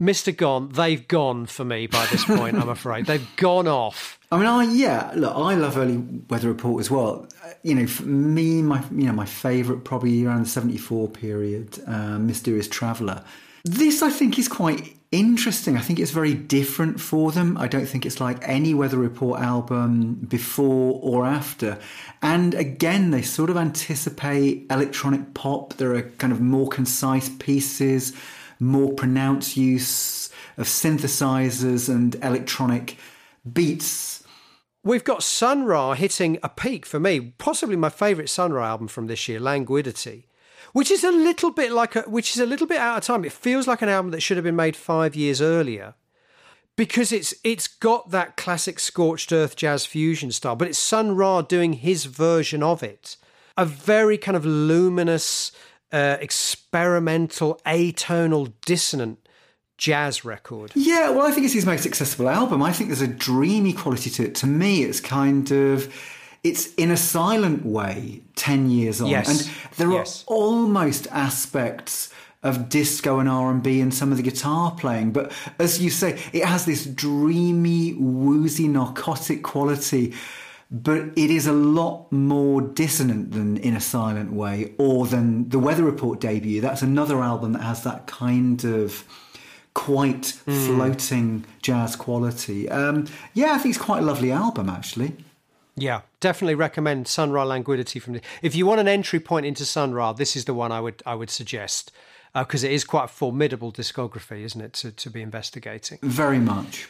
Speaker 1: Mr. Gone, they've gone for me by this point, I'm afraid. [laughs] They've gone off.
Speaker 2: I mean, I yeah. Look, I love early weather report as well. Uh, You know, for me, my you know my favourite probably around the '74 period, uh, Mysterious Traveller. This I think is quite interesting. I think it's very different for them. I don't think it's like any weather report album before or after. And again, they sort of anticipate electronic pop. There are kind of more concise pieces, more pronounced use of synthesizers and electronic beats
Speaker 1: We've got Sun Ra hitting a peak for me, possibly my favourite Sun Ra album from this year, Languidity, which is a little bit like a, which is a little bit out of time. It feels like an album that should have been made five years earlier, because it's it's got that classic scorched earth jazz fusion style, but it's Sun Ra doing his version of it, a very kind of luminous, uh, experimental, atonal, dissonant jazz record.
Speaker 2: Yeah, well, I think it's his most accessible album. I think there's a dreamy quality to it. To me, it's kind of. It's in a silent way, 10 years on.
Speaker 1: Yes.
Speaker 2: And there
Speaker 1: Yes.
Speaker 2: are almost aspects of disco and R&B and some of the guitar playing. But as you say, it has this dreamy, woozy, narcotic quality. But it is a lot more dissonant than In a Silent Way or than the Weather Report debut. That's another album that has that kind of quite floating jazz quality. Um, yeah, I think it's quite a lovely album, actually.
Speaker 1: Yeah, definitely recommend Sun Ra Languidity from the. If you want an entry point into Sun Ra, this is the one I would I would suggest uh, because it is quite formidable discography, isn't it, to, to be investigating.
Speaker 2: Very much.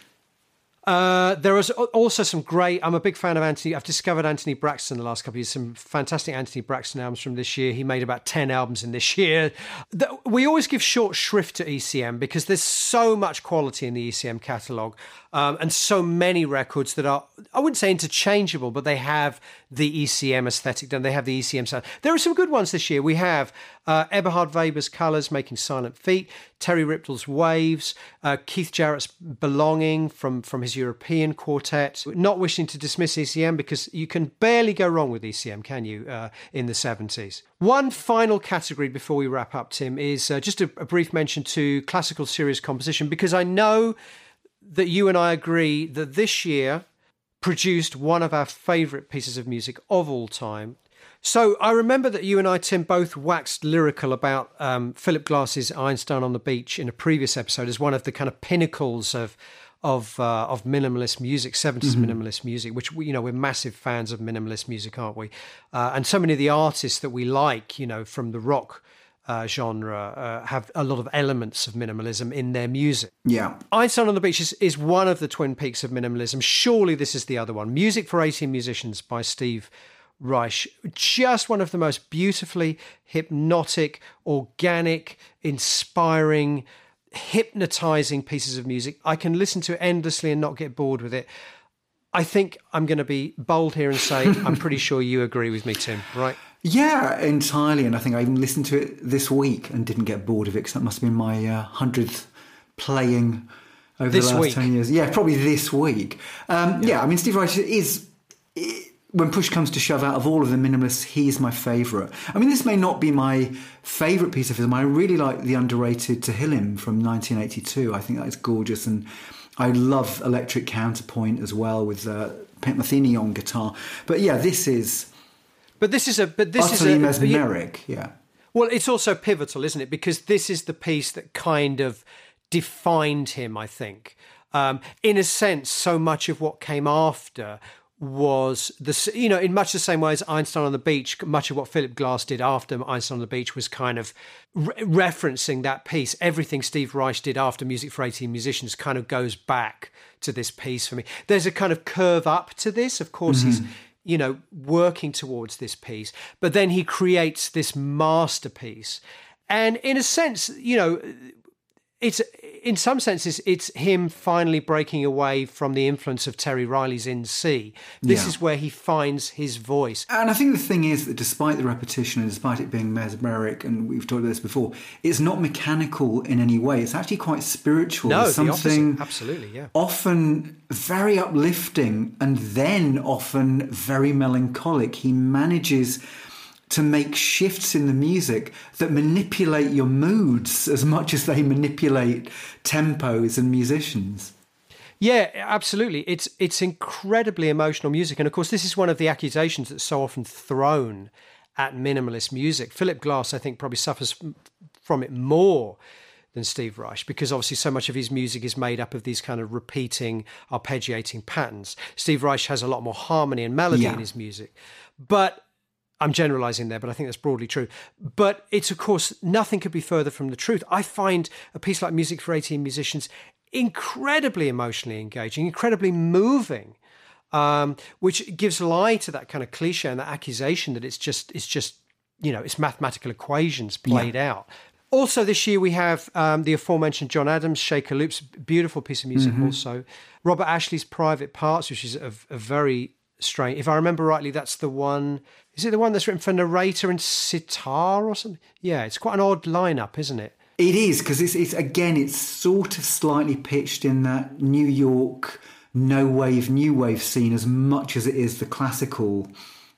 Speaker 1: Uh, there was also some great. I'm a big fan of Anthony. I've discovered Anthony Braxton the last couple of years. Some fantastic Anthony Braxton albums from this year. He made about ten albums in this year. The- We always give short shrift to ECM because there's so much quality in the ECM catalogue, um, and so many records that are I wouldn't say interchangeable, but they have the ECM aesthetic. Then they have the ECM sound. There are some good ones this year. We have uh, Eberhard Weber's Colours, Making Silent Feet, Terje Rypdal's Waves, uh, Keith Jarrett's Belonging from, from his European quartet. Not wishing to dismiss ECM because you can barely go wrong with ECM, can you, uh, in the 70s? One final category before we wrap up, Tim, is uh, just a, a brief mention to classical serious composition because I know that you and I agree that this year produced one of our favourite pieces of music of all time. So I remember that you and I, Tim, both waxed lyrical about um, Philip Glass's Einstein on the Beach in a previous episode as one of the kind of pinnacles of of uh, of minimalist music, 70s minimalist music, which we, you know we're massive fans of minimalist music, aren't we? Uh, and so many of the artists that we like, you know, from the rock uh, genre, uh, have a lot of elements of minimalism in their music.
Speaker 2: Yeah.
Speaker 1: Einstein on the Beach is, is one of the twin peaks of minimalism. Surely this is the other one. Music for 18 Musicians by Steve Reich. Just one of the most beautifully hypnotic, organic, inspiring, hypnotizing pieces of music. I can listen to it endlessly and not get bored with it. I think I'm going to be bold here and say [laughs] I'm pretty sure you agree with me, Tim, right?
Speaker 2: Yeah, entirely. And I think I even listened to it this week and didn't get bored of it because that must have been my uh, hundredth playing over
Speaker 1: This
Speaker 2: the last
Speaker 1: week.
Speaker 2: ten years. Yeah, probably this week. Um, yeah. I mean, Steve Reich is. When push comes to shove, out of all of the minimalists, he's my favourite. I mean, this may not be my favourite piece of film. I really like the underrated Tehillim from 1982. I think that is gorgeous, and I love Electric Counterpoint as well with uh, Pete Metheny on guitar. But yeah, this is.
Speaker 1: But this is a. But this
Speaker 2: utterly
Speaker 1: is a
Speaker 2: mesmeric. Yeah.
Speaker 1: Well, it's also pivotal, isn't it? Because this is the piece that kind of defined him. I think, um, in a sense, so much of what came after was the you know in much the same way as Einstein on the Beach, much of what Philip Glass did after Einstein on the Beach was kind of re- referencing that piece. Everything Steve Reich did after Music for 18 Musicians kind of goes back to this piece for me. There's a kind of curve up to this. Of course, mm-hmm. he's you know working towards this piece, but then he creates this masterpiece. And in a sense, you know, it's in some senses it's him finally breaking away from the influence of Terry Riley's In C. This yeah. is where he finds his voice.
Speaker 2: And I think the thing is that despite the repetition and despite it being mesmeric, and we've talked about this before, it's not mechanical in any way. It's actually quite spiritual.
Speaker 1: No,
Speaker 2: There's something
Speaker 1: absolutely, yeah.
Speaker 2: Often very uplifting and then often very melancholic. He manages to make shifts in the music that manipulate your moods as much as they manipulate tempos and musicians.
Speaker 1: Yeah, absolutely. It's it's incredibly emotional music, and of course, this is one of the accusations that's so often thrown at minimalist music. Philip Glass, I think, probably suffers from it more than Steve Reich because obviously so much of his music is made up of these kind of repeating, arpeggiating patterns. Steve Reich has a lot more harmony and melody yeah. in his music, but I'm generalizing there, but I think that's broadly true. But it's, of course, nothing could be further from the truth. I find a piece like Music for 18 Musicians incredibly emotionally engaging, incredibly moving. Um, which gives lie to that kind of cliche and that accusation that it's just it's just you know it's mathematical equations played yeah. out. Also, this year we have um, the aforementioned John Adams, Shaker Loops, beautiful piece of music. Mm-hmm. Also, Robert Ashley's Private Parts, which is a, a very strange. If I remember rightly, that's the one is it the one that's written for narrator and sitar or something? Yeah, it's quite an odd lineup, isn't it?
Speaker 2: It is because it's, it's again, it's sort of slightly pitched in that New York no wave, new wave scene as much as it is the classical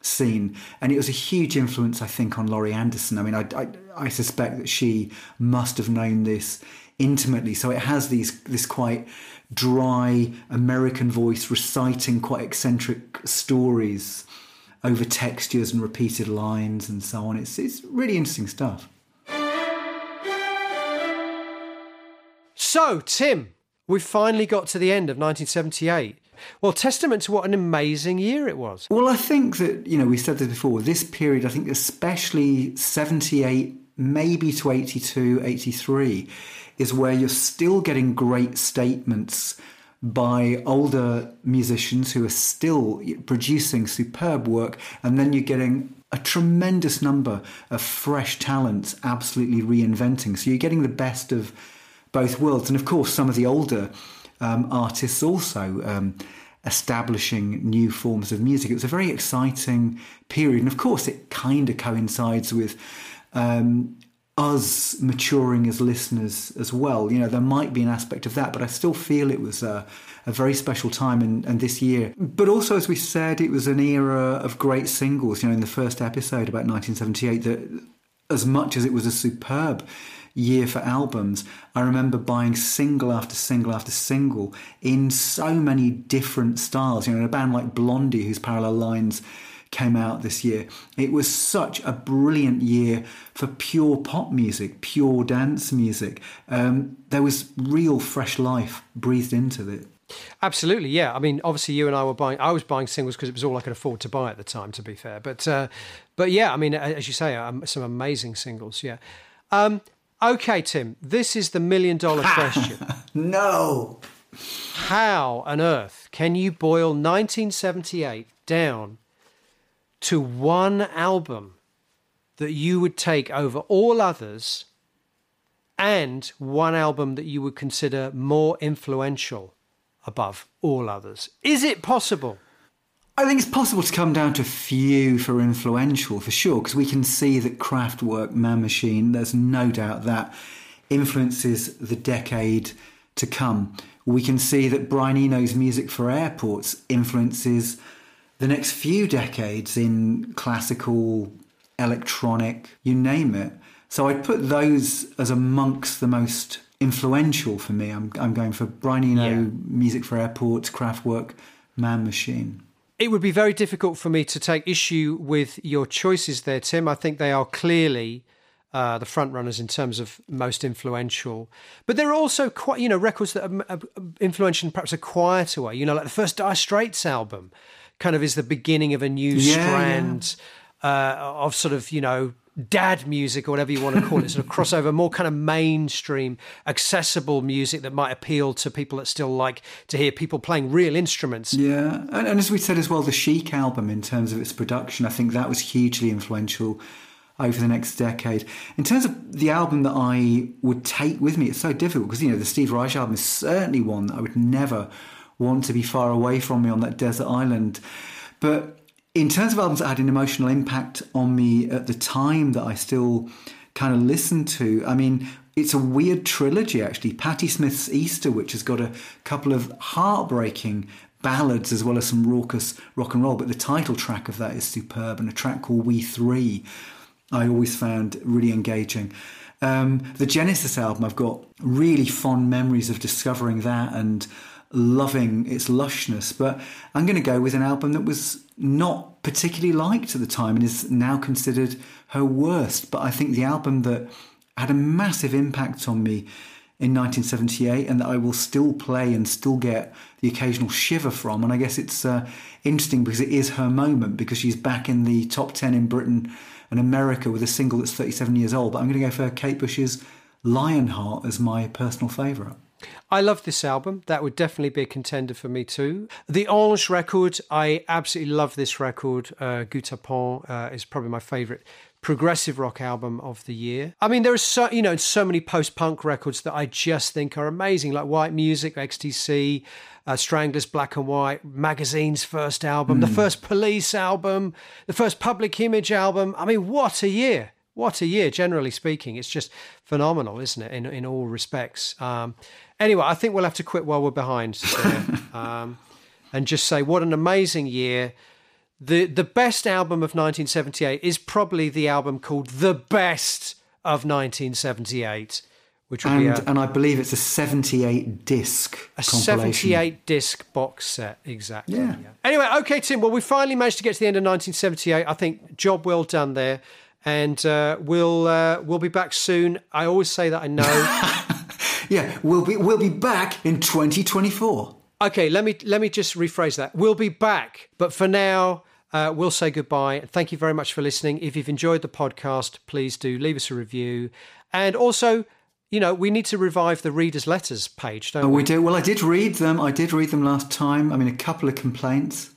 Speaker 2: scene. And it was a huge influence, I think, on Laurie Anderson. I mean, I, I, I suspect that she must have known this intimately. So it has these this quite dry American voice reciting quite eccentric stories over textures and repeated lines and so on. It's, it's really interesting stuff.
Speaker 1: So, Tim, we've finally got to the end of 1978. Well, testament to what an amazing year it was.
Speaker 2: Well, I think that, you know, we said this before, this period, I think especially 78, maybe to 82, 83, is where you're still getting great statements by older musicians who are still producing superb work, and then you're getting a tremendous number of fresh talents absolutely reinventing. So you're getting the best of both worlds, and of course, some of the older um, artists also. Um, establishing new forms of music. It was a very exciting period. And of course, it kind of coincides with um, us maturing as listeners as well. You know, there might be an aspect of that, but I still feel it was a, a very special time and, and this year. But also, as we said, it was an era of great singles. You know, in the first episode about 1978, that as much as it was a superb year for albums, I remember buying single after single after single in so many different styles. You know, in a band like Blondie, whose Parallel Lines came out this year. It was such a brilliant year for pure pop music, pure dance music. Um, there was real fresh life breathed into it.
Speaker 1: Absolutely, yeah. I mean, obviously, you and I were buying. I was buying singles because it was all I could afford to buy at the time. To be fair, but uh, but yeah, I mean, as you say, um, some amazing singles. Yeah. Um, okay, Tim. This is the million dollar [laughs] question.
Speaker 2: no.
Speaker 1: How on earth can you boil 1978 down to one album that you would take over all others and one album that you would consider more influential above all others. Is it possible?
Speaker 2: I think it's possible to come down to few for influential, for sure, because we can see that Kraftwerk, Man Machine, there's no doubt that influences the decade to come. We can see that Brian Eno's music for airports influences the next few decades in classical, electronic, you name it. So I'd put those as amongst the most influential for me. I'm, I'm going for Brian Eno,
Speaker 1: Yeah.
Speaker 2: Music for Airports, Kraftwerk, Man Machine.
Speaker 1: It would be very difficult for me to take issue with your choices there, Tim. I think they are clearly uh, the front runners in terms of most influential. But there are also quite, you know, records that are, influential in perhaps a quieter way. You know, like the first Dire Straits album kind of is the beginning of a new
Speaker 2: Yeah,
Speaker 1: strand Uh, of sort of, you know, dad music or whatever you want to call it, sort of [laughs] crossover, more kind of mainstream, accessible music that might appeal to people that still like to hear people playing real instruments.
Speaker 2: Yeah, and, and as we said as well, the Chic album in terms of its production, I think that was hugely influential over the next decade. In terms of the album that I would take with me, it's so difficult because you know the Steve Reich album is certainly one that I would never want to be far away from me on that desert island. But in terms of albums that had an emotional impact on me at the time that I still kind of listen to, I mean, it's a weird trilogy actually. Patti Smith's Easter, which has got a couple of heartbreaking ballads as well as some raucous rock and roll, but the title track of that is superb, and a track called We Three I always found really engaging. Um, the Genesis album, I've got really fond memories of discovering that and loving its lushness. But I'm going to go with an album that was not particularly liked at the time and is now considered her worst. But I think the album that had a massive impact on me in 1978 and that I will still play and still get the occasional shiver from. And I guess it's uh, interesting because it is her moment because she's back in the top 10 in Britain and America with a single that's 37 years old. But I'm going to go for Kate Bush's Lionheart as my personal favourite.
Speaker 1: I love this album. That would definitely be a contender for me too. The Ange record, I absolutely love this record. Uh, Guet-Apens uh, is probably my favourite progressive rock album of the year. I mean, there are so you know so many post punk records that I just think are amazing, like White Music, XTC, uh, Stranglers, Black and White, Magazine's first album, the first Police album, the first Public Image album. I mean, what a year! What a year, generally speaking. It's just phenomenal, isn't it, in, in all respects? Um, anyway, I think we'll have to quit while we're behind [laughs] um, and just say what an amazing year. The, the best album of 1978 is probably the album called The Best of 1978, which be
Speaker 2: And,
Speaker 1: a,
Speaker 2: and I believe it's a 78 disc
Speaker 1: a 78 disc box set. Exactly.
Speaker 2: Yeah.
Speaker 1: Anyway, okay, Tim. Well, we finally managed to get to the end of 1978. I think job well done there. And uh, we'll uh, we'll be back soon. I always say that I know. [laughs]
Speaker 2: Yeah, we'll be we'll be back in 2024.
Speaker 1: okay, let me let me just rephrase that. We'll be back, but for now, uh, we'll say goodbye. Thank you very much for listening. If you've enjoyed the podcast, please do leave us a review. And also, you know, we need to revive the readers' letters page, don't
Speaker 2: Oh,
Speaker 1: we?
Speaker 2: we do. Well, I did read them. I did read them last time. I mean, a couple of complaints.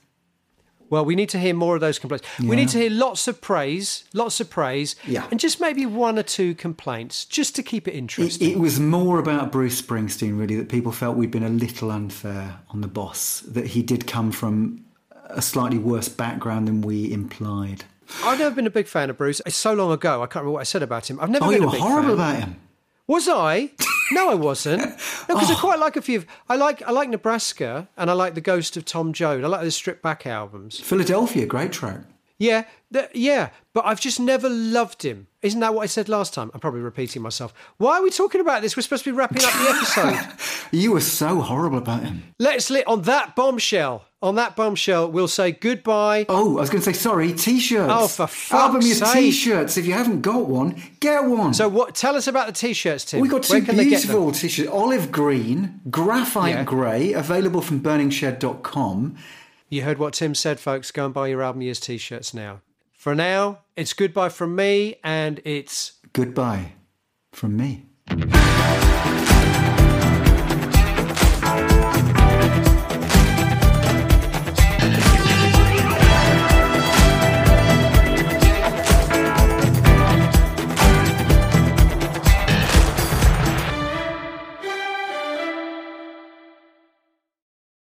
Speaker 1: Well, we need to hear more of those complaints. We need to hear lots of praise, lots of praise,
Speaker 2: Yeah.
Speaker 1: and just maybe one or two complaints, just to keep it
Speaker 2: It,
Speaker 1: interesting.
Speaker 2: it was more about Bruce Springsteen, really, that people felt we'd been a little unfair on the boss, that he did come from a slightly worse background than we implied.
Speaker 1: I've never been a big fan of Bruce. It's so long ago, I can't remember what I said about him. I've never
Speaker 2: Oh,
Speaker 1: been
Speaker 2: you
Speaker 1: a
Speaker 2: were
Speaker 1: big
Speaker 2: horrible
Speaker 1: fan.
Speaker 2: about him.
Speaker 1: Was I? No, I wasn't. No, because I [laughs]
Speaker 2: Oh.
Speaker 1: quite like a few. Of, I like I like Nebraska, and I like the Ghost of Tom Joad. I like the stripped back albums.
Speaker 2: Philadelphia, great track.
Speaker 1: Yeah, th- yeah, but I've just never loved him. Isn't that what I said last time? I'm probably repeating myself. Why are we talking about this? We're supposed to be wrapping up the episode. [laughs]
Speaker 2: You were so horrible about him.
Speaker 1: Let's lit on that bombshell. On that bombshell, we'll say goodbye.
Speaker 2: Oh, I was going to say, sorry, t-shirts.
Speaker 1: Oh, for fuck's
Speaker 2: Album your
Speaker 1: sake.
Speaker 2: t-shirts. If you haven't got one, get one.
Speaker 1: So, what? Tell us about the t-shirts, Tim.
Speaker 2: we got two
Speaker 1: can they get them?
Speaker 2: beautiful t-shirts. Olive green, graphite
Speaker 1: Yeah.
Speaker 2: grey, available from burningshed.com.
Speaker 1: You heard what Tim said, folks. Go and buy your album years t-shirts now. For now, it's goodbye from me, and it's
Speaker 2: Goodbye from me.